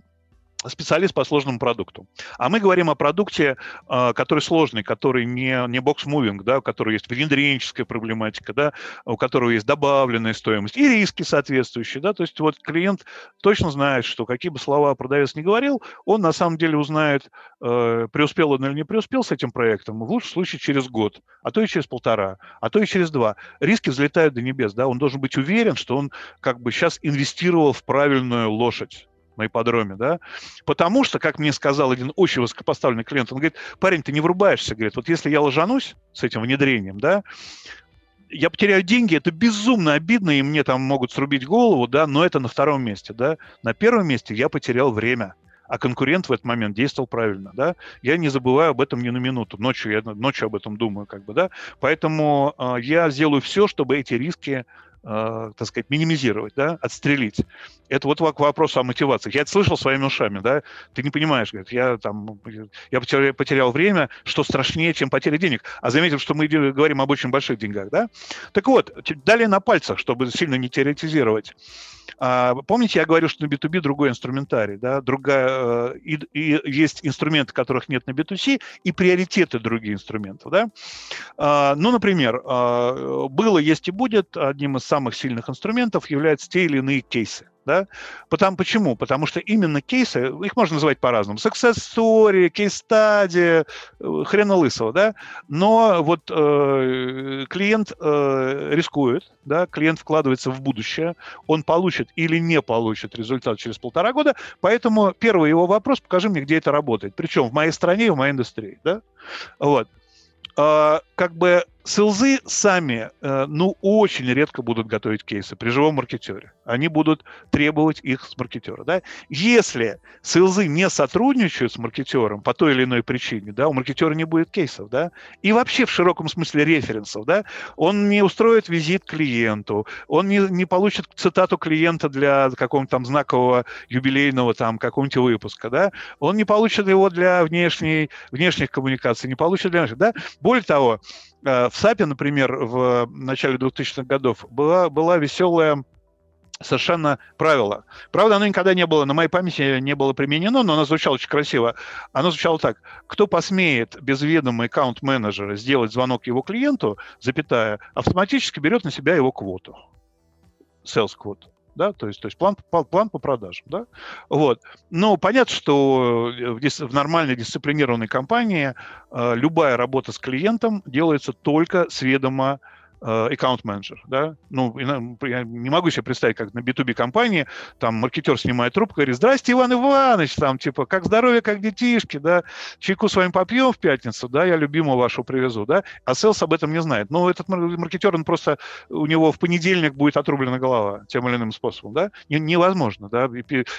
специалист по сложному продукту. А мы говорим о продукте, а, который сложный, который не, не box-moving, да, у которого есть внедренческая проблематика, да, у которого есть добавленная стоимость и риски соответствующие. Да, то есть вот клиент точно знает, что какие бы слова продавец не говорил, он на самом деле узнает, э, преуспел он или не преуспел с этим проектом, в лучшем случае через год, а то и через полтора, а то и через два. Риски взлетают до небес. Да, он должен быть уверен, что он как бы сейчас инвестировал в правильную лошадь на ипподроме, да, потому что, как мне сказал один очень высокопоставленный клиент, он говорит, парень, ты не врубаешься, говорит, вот если я ложанусь с этим внедрением, да, я потеряю деньги, это безумно обидно, и мне там могут срубить голову, да, но это на втором месте, да. На первом месте я потерял время, а конкурент в этот момент действовал правильно, да. Я не забываю об этом ни на минуту, ночью я ночью об этом думаю, как бы, да. Поэтому э, я сделаю все, чтобы эти риски э, так сказать, минимизировать, да, отстрелить. Это вот к вопросу о мотивации. Я это слышал своими ушами, да, ты не понимаешь, говорит, я там, я потерял, потерял время, что страшнее, чем потеря денег. А заметим, что мы говорим об очень больших деньгах, да. Так вот, далее на пальцах, чтобы сильно не теоретизировать. А, помните, я говорил, что на B2B другой инструментарий, да, другая, э, и, и есть инструменты, которых нет на B2C, и приоритеты других инструментов, да. А, ну, например, было, есть и будет, одним из самых сильных инструментов являются те или иные кейсы. Да? Потому, почему? Потому что именно кейсы, их можно называть по-разному, success story, case study, э, хрена лысого, да? но вот э, клиент э, рискует, да? клиент вкладывается в будущее, он получит или не получит результат через полтора года, поэтому первый его вопрос, покажи мне, где это работает, причем в моей стране и в моей индустрии. Да? Вот. А, как бы Селзы сами, э, ну, очень редко будут готовить кейсы при живом маркетере. Они будут требовать их с маркетера. Да? Если селзы не сотрудничают с маркетером по той или иной причине, да, у маркетера не будет кейсов, да, и вообще в широком смысле референсов, да, он не устроит визит клиенту, он не, не получит цитату клиента для какого-нибудь там знакового юбилейного там какого-нибудь выпуска, да, он не получит его для внешней, внешних коммуникаций, не получит для наших, да. Более того, в САПе, например, в начале 2000-х годов была, была веселая совершенно правило. Правда, оно никогда не было, на моей памяти не было применено, но оно звучало очень красиво. Оно звучало так. Кто посмеет без ведома аккаунт-менеджера сделать звонок его клиенту, запятая, автоматически берет на себя его квоту. Sales квоту да, то есть, то есть план, план по продажам, да, вот. Но понятно, что в, дис, в нормальной дисциплинированной компании э, любая работа с клиентом делается только с ведома э, да, ну, я не могу себе представить, как на B2B компании, там, маркетер снимает трубку, говорит, здрасте, Иван Иванович, там, типа, как здоровье, как детишки, да, чайку с вами попьем в пятницу, да, я любимого вашу привезу, да, а селс об этом не знает. Но этот маркетер, он просто, у него в понедельник будет отрублена голова тем или иным способом, да, невозможно, да,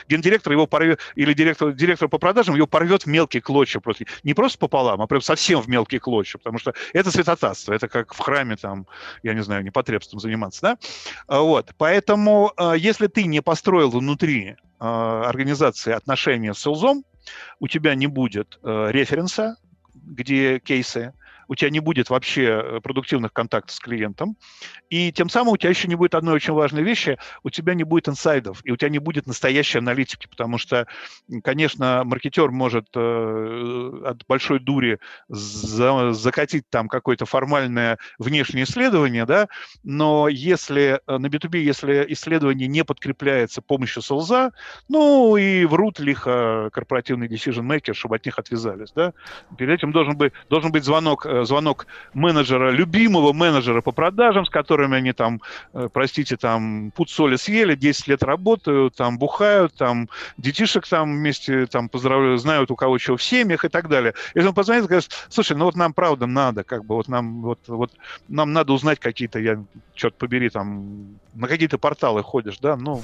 гендиректор его порвет, или директор, директор по продажам его порвет в мелкие клочья, просто, не просто пополам, а прям совсем в мелкие клочья, потому что это святотатство, это как в храме там, я не знаю, непотребством заниматься, да? А, вот, поэтому а, если ты не построил внутри а, организации отношения с селзом, у тебя не будет референса, где кейсы, у тебя не будет вообще э, продуктивных контактов с клиентом, и тем самым у тебя еще не будет одной очень важной вещи, у тебя не будет инсайдов, и у тебя не будет настоящей аналитики, потому что, конечно, маркетер может э, от большой дури за, закатить там какое-то формальное внешнее исследование, да, но если э, на B2B, если исследование не подкрепляется помощью селза, ну и врут лихо корпоративный decision maker, чтобы от них отвязались, да, перед этим должен быть, должен быть звонок э, звонок менеджера, любимого менеджера по продажам, с которыми они там, э, простите, там пуд соли съели, 10 лет работают, там бухают, там детишек там вместе там поздравляют, знают у кого чего в семьях и так далее. Если он позвонит, говорит, слушай, ну вот нам правда надо, как бы вот нам вот, вот нам надо узнать какие-то, я черт побери, там на какие-то порталы ходишь, да, ну,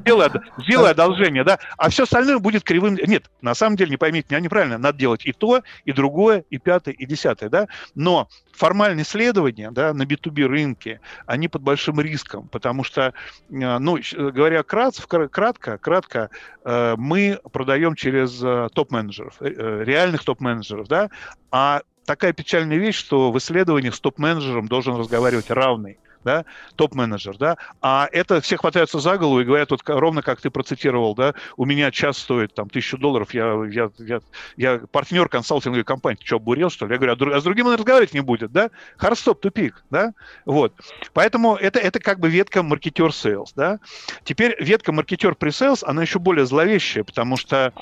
сделай, сделай одолжение, да, а все остальное будет кривым. Нет, на самом деле, не поймите меня неправильно, надо делать и то, и другое, и пятое, и десятое, да, но формальные исследования да, на B2B рынке, они под большим риском, потому что, э, ну, говоря кратко, кратко, кратко э, мы продаем через э, топ-менеджеров, реальных топ-менеджеров, да, а такая печальная вещь, что в исследованиях с топ-менеджером должен разговаривать равный да, топ-менеджер, да, а это все хватаются за голову и говорят, вот ровно как ты процитировал, да, у меня час стоит там тысячу долларов, я, я, я, я партнер консалтинговой компании, ты что, обурел, что ли? Я говорю, а, с другим он разговаривать не будет, да? Хардстоп, тупик, да? Вот. Поэтому это, это как бы ветка маркетер sales, да? Теперь ветка маркетер при sales, она еще более зловещая, потому что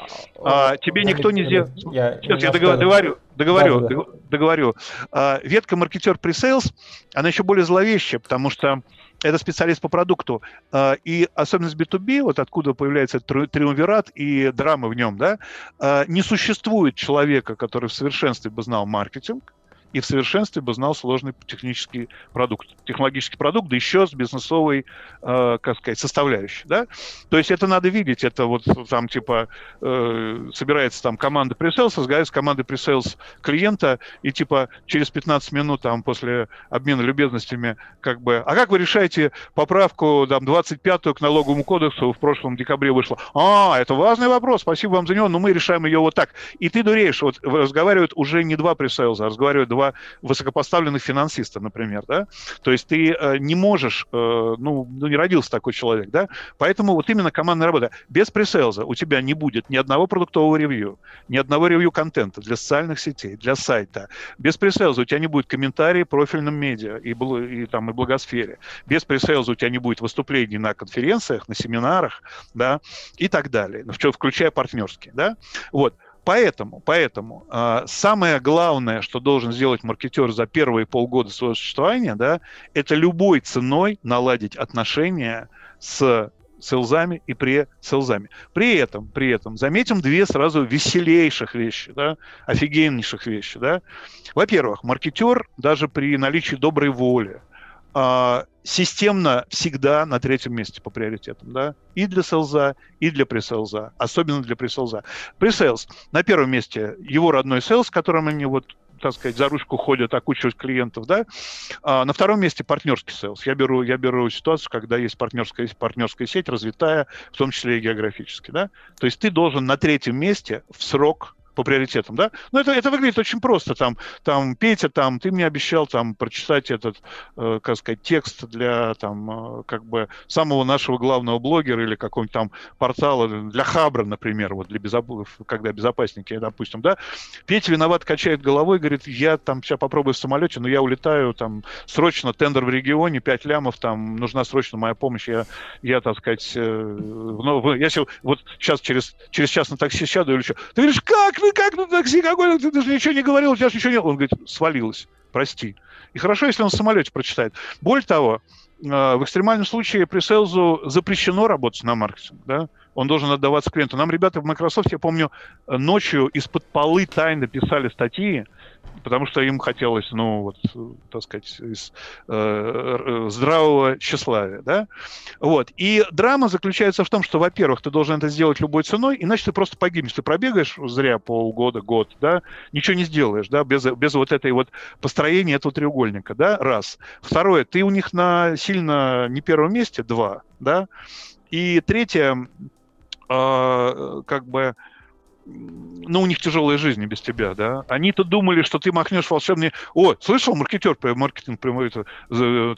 а, тебе никто не сделал... Я, Сейчас я, я договорю, договорю, да, да. договорю. А, ветка маркетер sales, она еще более зловещая, потому что это специалист по продукту. А, и особенность B2B, вот откуда появляется триумвират и драма в нем, да, а, не существует человека, который в совершенстве бы знал маркетинг, и в совершенстве бы знал сложный технический продукт, технологический продукт, да еще с бизнесовой, э, как сказать, составляющей, да. То есть это надо видеть, это вот там типа э, собирается там команда пресейлс, разговаривает с командой пресейлс клиента, и типа через 15 минут там после обмена любезностями как бы, а как вы решаете поправку там 25-ю к налоговому кодексу в прошлом декабре вышла? А, это важный вопрос, спасибо вам за него, но мы решаем ее вот так. И ты дуреешь, вот разговаривают уже не два пресейлза, а разговаривают два высокопоставленных финансиста, например, да? То есть ты э, не можешь, э, ну, ну, не родился такой человек, да? Поэтому вот именно командная работа. Без пресейлза у тебя не будет ни одного продуктового ревью, ни одного ревью контента для социальных сетей, для сайта. Без пресейлза у тебя не будет комментариев профильным медиа и, и, там, и благосфере. Без пресейлза у тебя не будет выступлений на конференциях, на семинарах, да, и так далее, включая партнерские, да. Вот. Поэтому, поэтому э, самое главное, что должен сделать маркетер за первые полгода своего существования, да, это любой ценой наладить отношения с селзами и pre-селзами. При этом, при этом заметим две сразу веселейших вещи, да, офигеннейших вещи. Да. Во-первых, маркетер даже при наличии доброй воли – системно всегда на третьем месте по приоритетам, да, и для селза, и для преселза, особенно для преселза. Presales на первом месте его родной sales, которым они вот так сказать, за ручку ходят, окучивают клиентов, да. А на втором месте партнерский sales. Я беру, я беру ситуацию, когда есть партнерская, партнерская сеть, развитая, в том числе и географически, да. То есть ты должен на третьем месте в срок по приоритетам, да? Но это, это выглядит очень просто. Там, там, Петя, там, ты мне обещал там прочитать этот, э, как сказать, текст для там, э, как бы самого нашего главного блогера или какого-нибудь там портала для Хабра, например, вот для безоп... когда безопасники, допустим, да? Петя виноват, качает головой, говорит, я там сейчас попробую в самолете, но я улетаю, там, срочно тендер в регионе, 5 лямов, там, нужна срочно моя помощь, я, я так сказать, э, ну, я вот сейчас через, через час на такси сяду или что. Ты говоришь, как? Ну как на такси, какой ты даже ничего не говорил, у тебя же ничего нет. Он говорит, свалилось, прости. И хорошо, если он в самолете прочитает. Более того, э, в экстремальном случае при селзу запрещено работать на маркетинг, да, он должен отдаваться клиенту. Нам ребята в Microsoft, я помню, ночью из-под полы тайно писали статьи, потому что им хотелось, ну, вот, так сказать, из э, здравого тщеславия, да, вот. И драма заключается в том, что, во-первых, ты должен это сделать любой ценой, иначе ты просто погибнешь. Ты пробегаешь зря полгода, год, да, ничего не сделаешь, да, без, без вот этой вот построения этого треугольника, да, раз. Второе, ты у них на сильно не первом месте, два, да, и третье, э, как бы, ну, у них тяжелая жизнь без тебя, да. Они-то думали, что ты махнешь волшебный... О, слышал, маркетер, маркетинг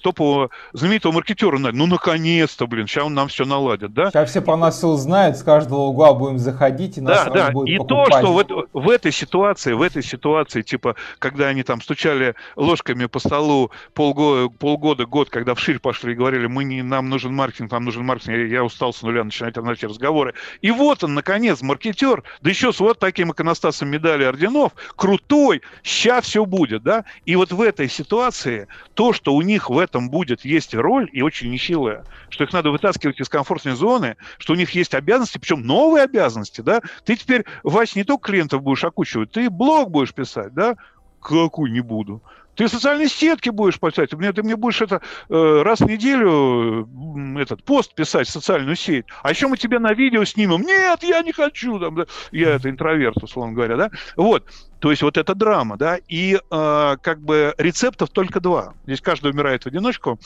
топового, знаменитого маркетера, ну, наконец-то, блин, сейчас он нам все наладит, да? Сейчас все про нас все узнают, с каждого угла будем заходить, и нас да, да. будет И покупать. то, что в, в этой ситуации, в этой ситуации, типа, когда они там стучали ложками по столу полгода, полгода год, когда вширь пошли и говорили, мы не, нам нужен маркетинг, нам нужен маркетинг, я, я устал с нуля начинать, начать разговоры. И вот он, наконец, маркетер, да еще с вот таким иконостасом медали орденов, крутой, сейчас все будет, да? И вот в этой ситуации то, что у них в этом будет, есть роль, и очень нехилая, что их надо вытаскивать из комфортной зоны, что у них есть обязанности, причем новые обязанности, да? Ты теперь, Вась, не только клиентов будешь окучивать, ты блог будешь писать, да? Какую не буду. Ты социальные сетки будешь писать, ты мне, ты мне будешь это э, раз в неделю этот пост писать в социальную сеть. А еще мы тебя на видео снимем. Нет, я не хочу. Там, да. Я это интроверт, условно говоря, да. Вот. То есть вот это драма, да. И э, как бы рецептов только два. Здесь каждый умирает в одиночку.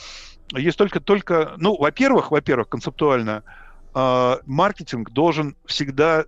Есть только, только, ну, во-первых, во-первых, концептуально, э, маркетинг должен всегда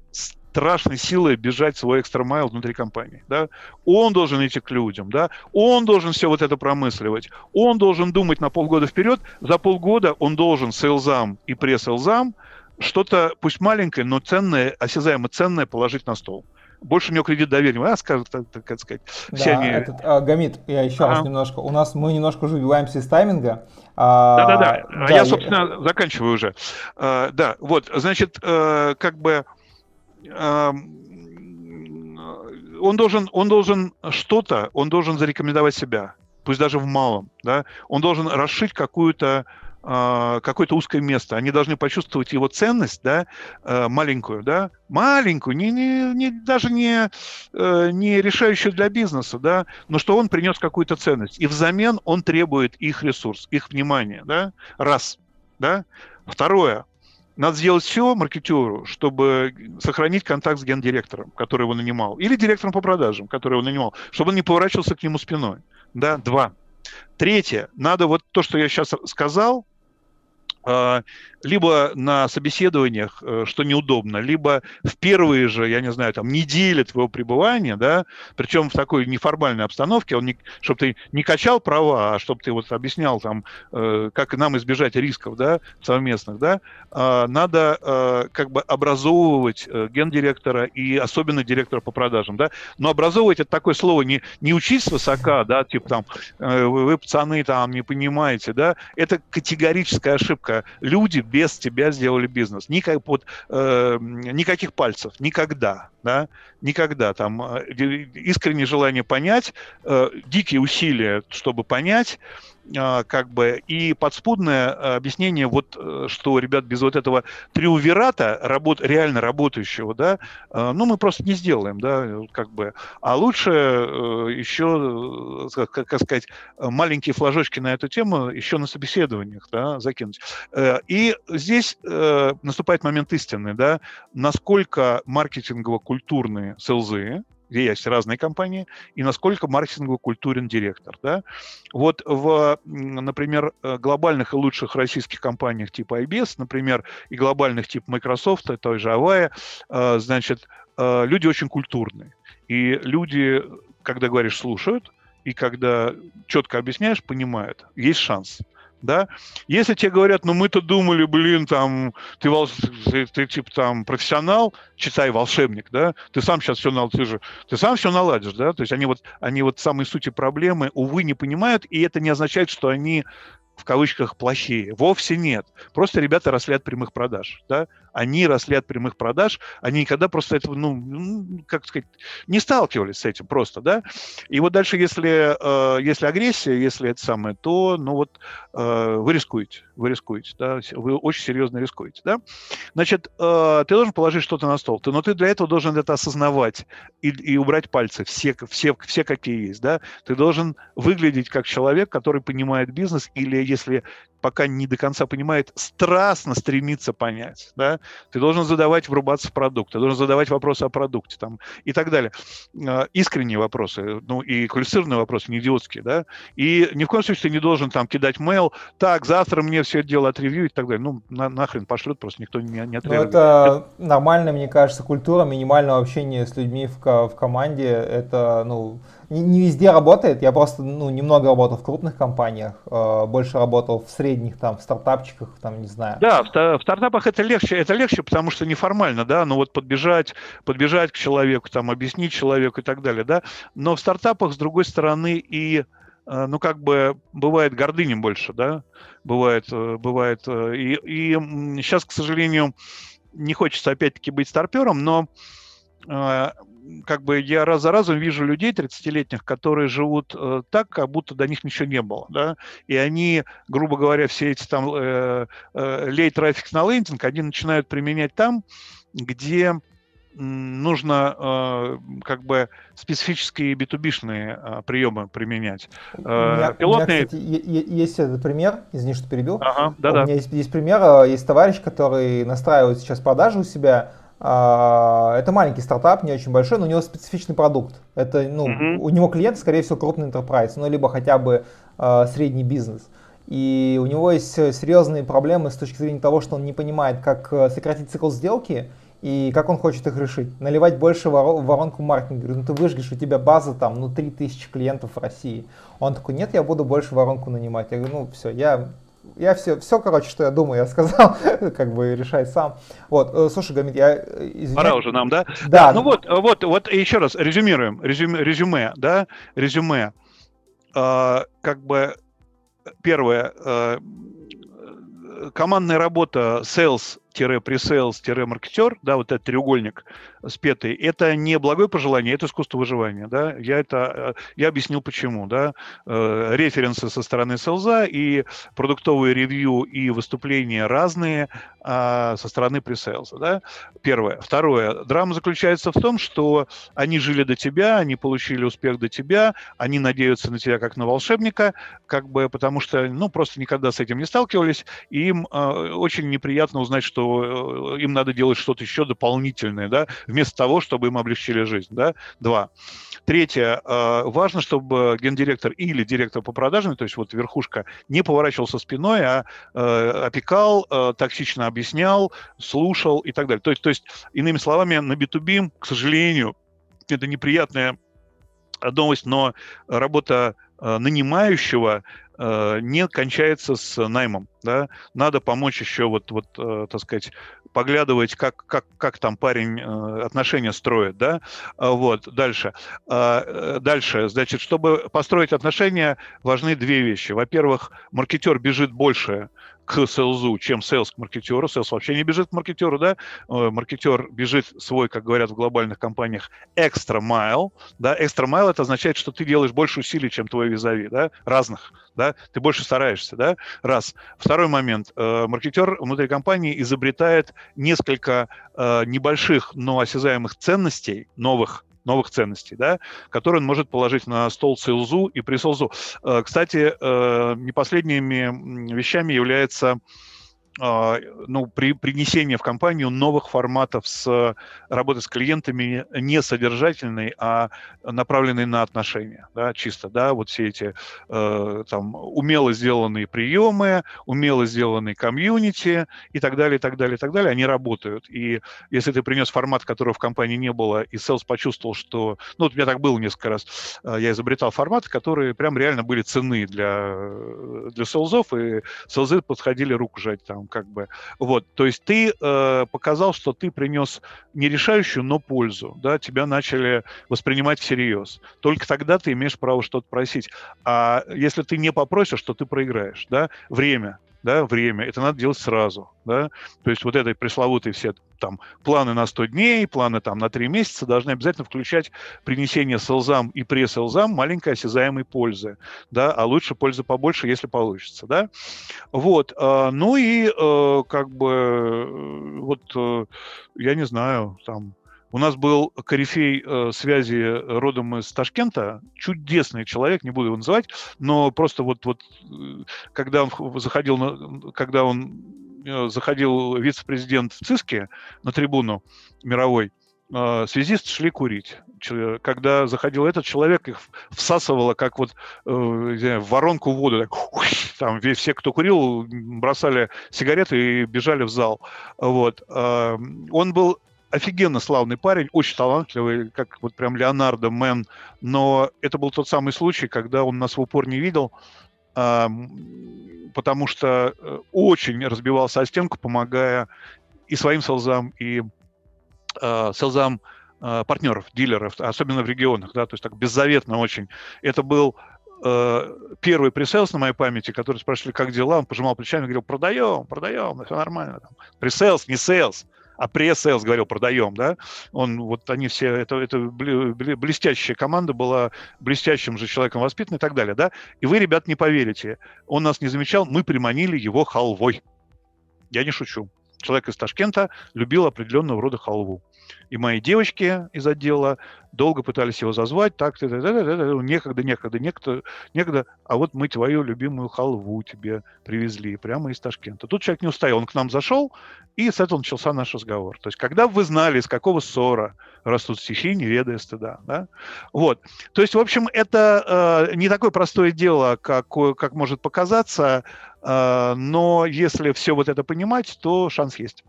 страшной силой бежать свой экстрамайл внутри компании. Да? Он должен идти к людям, да? он должен все вот это промысливать, он должен думать на полгода вперед, за полгода он должен сейлзам и пресс-сейлзам что-то, пусть маленькое, но ценное, осязаемо ценное положить на стол больше у него кредит доверия. А, скажет, так, так сказать, все да, они... этот, а, Гамит, я еще а. раз немножко. У нас мы немножко уже убиваемся из тайминга. Да-да-да. А, да, я, собственно, я... заканчиваю уже. А, да, вот, значит, а, как бы он должен, он должен что-то, он должен зарекомендовать себя, пусть даже в малом, да, он должен расшить какую-то э, какое-то узкое место. Они должны почувствовать его ценность, да, э, маленькую, да, маленькую, не, не, не, даже не, э, не решающую для бизнеса, да, но что он принес какую-то ценность. И взамен он требует их ресурс, их внимание, да, раз, да. Второе, надо сделать все маркетеру, чтобы сохранить контакт с гендиректором, который его нанимал, или директором по продажам, который его нанимал, чтобы он не поворачивался к нему спиной. Да, два. Третье, надо вот то, что я сейчас сказал, либо на собеседованиях, э, что неудобно, либо в первые же, я не знаю, там, недели твоего пребывания, да, причем в такой неформальной обстановке, он не, чтобы ты не качал права, а чтобы ты вот объяснял там, э, как нам избежать рисков, да, совместных, да, а, надо э, как бы образовывать гендиректора и особенно директора по продажам, да, но образовывать это такое слово не, не учить с высока, да, типа там, вы, вы пацаны там не понимаете, да, это категорическая ошибка. Люди без тебя сделали бизнес. Никак, вот, э, никаких пальцев, никогда, да, никогда. Там э, искреннее желание понять, э, дикие усилия, чтобы понять, как бы и подспудное а, объяснение вот э, что ребят без вот этого триумвирата работ реально работающего да а, ну мы просто не сделаем да как бы. А лучше э, еще э, как сказать маленькие флажочки на эту тему еще на собеседованиях да закинуть. И здесь наступает момент истины да. Насколько маркетингово-культурные селзы где есть разные компании, и насколько маркетингово культурен директор. Да? Вот в, например, э, глобальных и лучших российских компаниях типа IBS, например, и глобальных типа Microsoft, той же Avaya, э, значит, э, люди очень культурные. И люди, когда говоришь, слушают, и когда четко объясняешь, понимают, есть шанс да. Если тебе говорят, ну мы-то думали, блин, там, ты, вол... ты, ты типа там профессионал, читай волшебник, да, ты сам сейчас все наладишь, ты же, ты сам все наладишь, да, то есть они вот, они вот самые сути проблемы, увы, не понимают, и это не означает, что они в кавычках плохие. Вовсе нет. Просто ребята росли от прямых продаж. Да? Они росли от прямых продаж, они никогда просто этого, ну, как сказать, не сталкивались с этим просто, да. И вот дальше, если, э, если агрессия, если это самое, то, ну вот, э, вы рискуете, вы рискуете, да, вы очень серьезно рискуете, да. Значит, э, ты должен положить что-то на стол, но ты для этого должен это осознавать и, и убрать пальцы, все, все, все какие есть, да. Ты должен выглядеть как человек, который понимает бизнес или если пока не до конца понимает, страстно стремится понять, да, ты должен задавать, врубаться в продукт, ты должен задавать вопросы о продукте, там, и так далее. А, искренние вопросы, ну, и квалифицированные вопросы, не идиотские, да, и ни в коем случае ты не должен там кидать mail, так, завтра мне все это дело отревьюют и так далее, ну, на, нахрен пошлют, просто никто не, не отреагирует. Ну, это, это нормальная, мне кажется, культура минимального общения с людьми в, в команде, это, ну, не, не везде работает. Я просто ну, немного работал в крупных компаниях, э, больше работал в средних, там, в стартапчиках, там, не знаю. Да, в, в стартапах это легче, это легче, потому что неформально, да, ну вот подбежать, подбежать к человеку, там, объяснить человеку и так далее, да. Но в стартапах, с другой стороны, и э, ну, как бы бывает гордынем больше, да, бывает, э, бывает. Э, и, и сейчас, к сожалению, не хочется опять-таки быть старпером, но как бы я раз за разом вижу людей 30-летних, которые живут э, так, как будто до них ничего не было, да, и они, грубо говоря, все эти там э, э, лей трафик на лендинг, они начинают применять там, где нужно э, как бы специфические B2B-шные э, приемы применять. Э, меня, Пилотные... Меня, кстати, есть этот пример, извини, что перебил. Ага, да, да. У меня есть, есть пример, э, есть товарищ, который настраивает сейчас продажи у себя, это маленький стартап, не очень большой, но у него специфичный продукт. Это, ну, mm-hmm. у него клиент, скорее всего, крупный enterprise, ну, либо хотя бы э, средний бизнес. И у него есть серьезные проблемы с точки зрения того, что он не понимает, как э, сократить цикл сделки и как он хочет их решить. Наливать больше воронку маркетинга. Говорю, ну ты выжгешь, у тебя база там, ну 3000 клиентов в России. Он такой, нет, я буду больше воронку нанимать. Я говорю, ну все, я я все, все, короче, что я думаю, я сказал, как бы решай сам. Вот, э, слушай, Гамит, я э, извиняюсь. Пора уже нам, да? Да. Ну вот, вот, вот еще раз резюмируем, резюме, резюме да, резюме. А, как бы первое, а, командная работа sales пресейлс-маркетер, да, вот этот треугольник спетый, это не благое пожелание, это искусство выживания, да. Я это, я объяснил почему, да. Референсы со стороны селза и продуктовые ревью и выступления разные а, со стороны пресейлса, да. Первое. Второе. Драма заключается в том, что они жили до тебя, они получили успех до тебя, они надеются на тебя как на волшебника, как бы потому что, ну, просто никогда с этим не сталкивались, и им э, очень неприятно узнать, что э, им надо делать что-то еще дополнительное, да, вместо того, чтобы им облегчили жизнь, да, два. Третье, э, важно, чтобы гендиректор или директор по продажам, то есть вот верхушка, не поворачивался спиной, а э, опекал, э, токсично объяснял, слушал и так далее. То есть, то есть, иными словами, на B2B, к сожалению, это неприятная новость, но работа нанимающего не кончается с наймом. Да? Надо помочь еще, вот, вот, э, так сказать, поглядывать, как, как, как там парень отношения строит. Да? А вот, дальше. А, дальше, значит, чтобы построить отношения, важны две вещи. Во-первых, маркетер бежит больше к селзу, чем селс к маркетеру. Селс вообще не бежит к маркетеру, да. Э, маркетер бежит свой, как говорят в глобальных компаниях, extra mile, да. Extra mile это означает, что ты делаешь больше усилий, чем твой визави, да, разных, да. Ты больше стараешься, да. Раз. Второй момент. Э, маркетер внутри компании изобретает несколько э, небольших, но осязаемых ценностей, новых, новых ценностей, да, которые он может положить на стол СЛЗУ и при СЛЗУ. Э, кстати, э, не последними вещами является ну, при принесении в компанию новых форматов с работы с клиентами не содержательной, а направленной на отношения, да, чисто, да, вот все эти э, там умело сделанные приемы, умело сделанные комьюнити и так далее, и так далее, и так далее, они работают. И если ты принес формат, которого в компании не было, и селс почувствовал, что, ну, вот у меня так было несколько раз, э, я изобретал форматы, которые прям реально были цены для, для селзов, и селзы подходили руку жать там, как бы. Вот, то есть ты э, показал, что ты принес не решающую, но пользу, да, тебя начали воспринимать всерьез. Только тогда ты имеешь право что-то просить. А если ты не попросишь, то ты проиграешь, да, время да, время, это надо делать сразу, да, то есть вот этой пресловутой все там планы на 100 дней, планы там на 3 месяца должны обязательно включать принесение селзам и пресселзам маленькой осязаемой пользы, да, а лучше пользы побольше, если получится, да, вот, э, ну и э, как бы э, вот, э, я не знаю, там, у нас был корифей э, связи родом из Ташкента, чудесный человек, не буду его называть, но просто вот, вот э, когда он заходил, на, когда он э, заходил вице-президент в ЦИСКе на трибуну мировой, э, связисты шли курить. Когда заходил этот человек, их всасывало, как вот э, знаю, в воронку воду. Так, там все, кто курил, бросали сигареты и бежали в зал. Вот. Э, он был офигенно славный парень, очень талантливый, как вот прям Леонардо Мэн, но это был тот самый случай, когда он нас в упор не видел, потому что э, очень разбивался о стенку, помогая и своим селзам, и э, sales ам э, партнеров, дилеров, особенно в регионах, да, то есть так беззаветно очень. Это был первый presales на моей памяти, который спрашивали, как дела, он пожимал плечами говорил, продаем, продаем, все нормально. Presales, не sales а presales говорил, продаем, да, он, вот они все, это, это блестящая команда была, блестящим же человеком воспитан и так далее, да, и вы, ребят, не поверите, он нас не замечал, мы приманили его халвой. Я не шучу. Человек из Ташкента любил определенного рода халву. И мои девочки из отдела долго пытались его зазвать, так, так, так, так, так некогда, некогда, некогда, некогда, а вот мы твою любимую халву тебе привезли прямо из Ташкента. Тут человек не устоял, он к нам зашел, и с этого начался наш разговор. То есть, когда вы знали, из какого ссора растут стихи, не ведая стыда, да? Вот. То есть, в общем, это э, не такое простое дело, как, как может показаться, но если все вот это понимать, то шанс есть.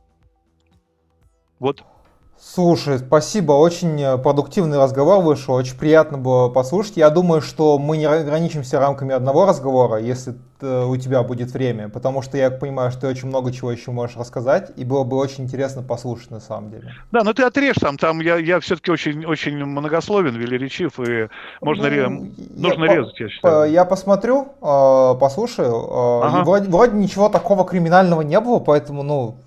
Вот. Слушай, спасибо, очень э, продуктивный разговор вышел, очень приятно было послушать. Я думаю, что мы не ограничимся рамками одного разговора, если э, у тебя будет время, потому что я понимаю, что ты очень много чего еще можешь рассказать, и было бы очень интересно послушать на самом деле. Да, но ты отрежь там, там я, я все-таки очень, очень многословен, велеречив, и можно ну, нужно я резать, я считаю. Я посмотрю, э, послушаю, ага. вроде, вроде ничего такого криминального не было, поэтому, ну,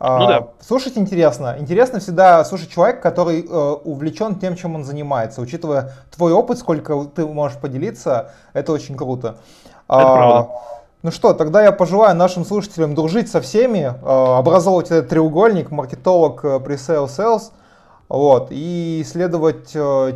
ну, да. Слушать интересно. Интересно всегда слушать человека, который э, увлечен тем, чем он занимается. Учитывая твой опыт, сколько ты можешь поделиться, это очень круто. Это а, правда. Ну что, тогда я пожелаю нашим слушателям дружить со всеми, э, образовывать этот треугольник, маркетолог, э, пресейл, sales, вот, и следовать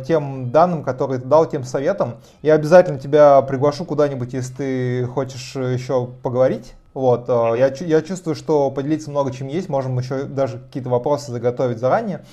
тем данным, которые ты дал, тем советам. Я обязательно тебя приглашу куда-нибудь, если ты хочешь еще поговорить. Вот, э, я, я чувствую, что поделиться много чем есть, можем еще даже какие-то вопросы заготовить заранее.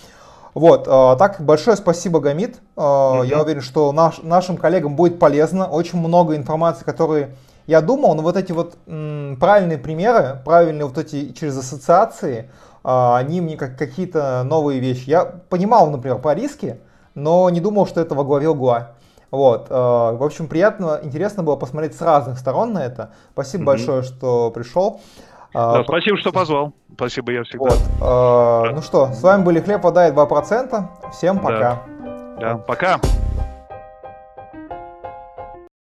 Вот, э, так, большое спасибо, Гамит. Э, mm-hmm. Я уверен, что наш, нашим коллегам будет полезно. Очень много информации, которые я думал, но вот эти вот м, правильные примеры, правильные вот эти через ассоциации, э, они мне как какие-то новые вещи. Я понимал, например, про риски, но не думал, что это во главе угла. Вот, э, в общем, приятно, интересно было посмотреть с разных сторон на это. Спасибо mm-hmm. большое, что пришел. Да, спасибо, что позвал. Спасибо, я всегда. Вот. Э, ну что, с вами были Хлеб, вода и 2%. Всем пока. Да, да пока.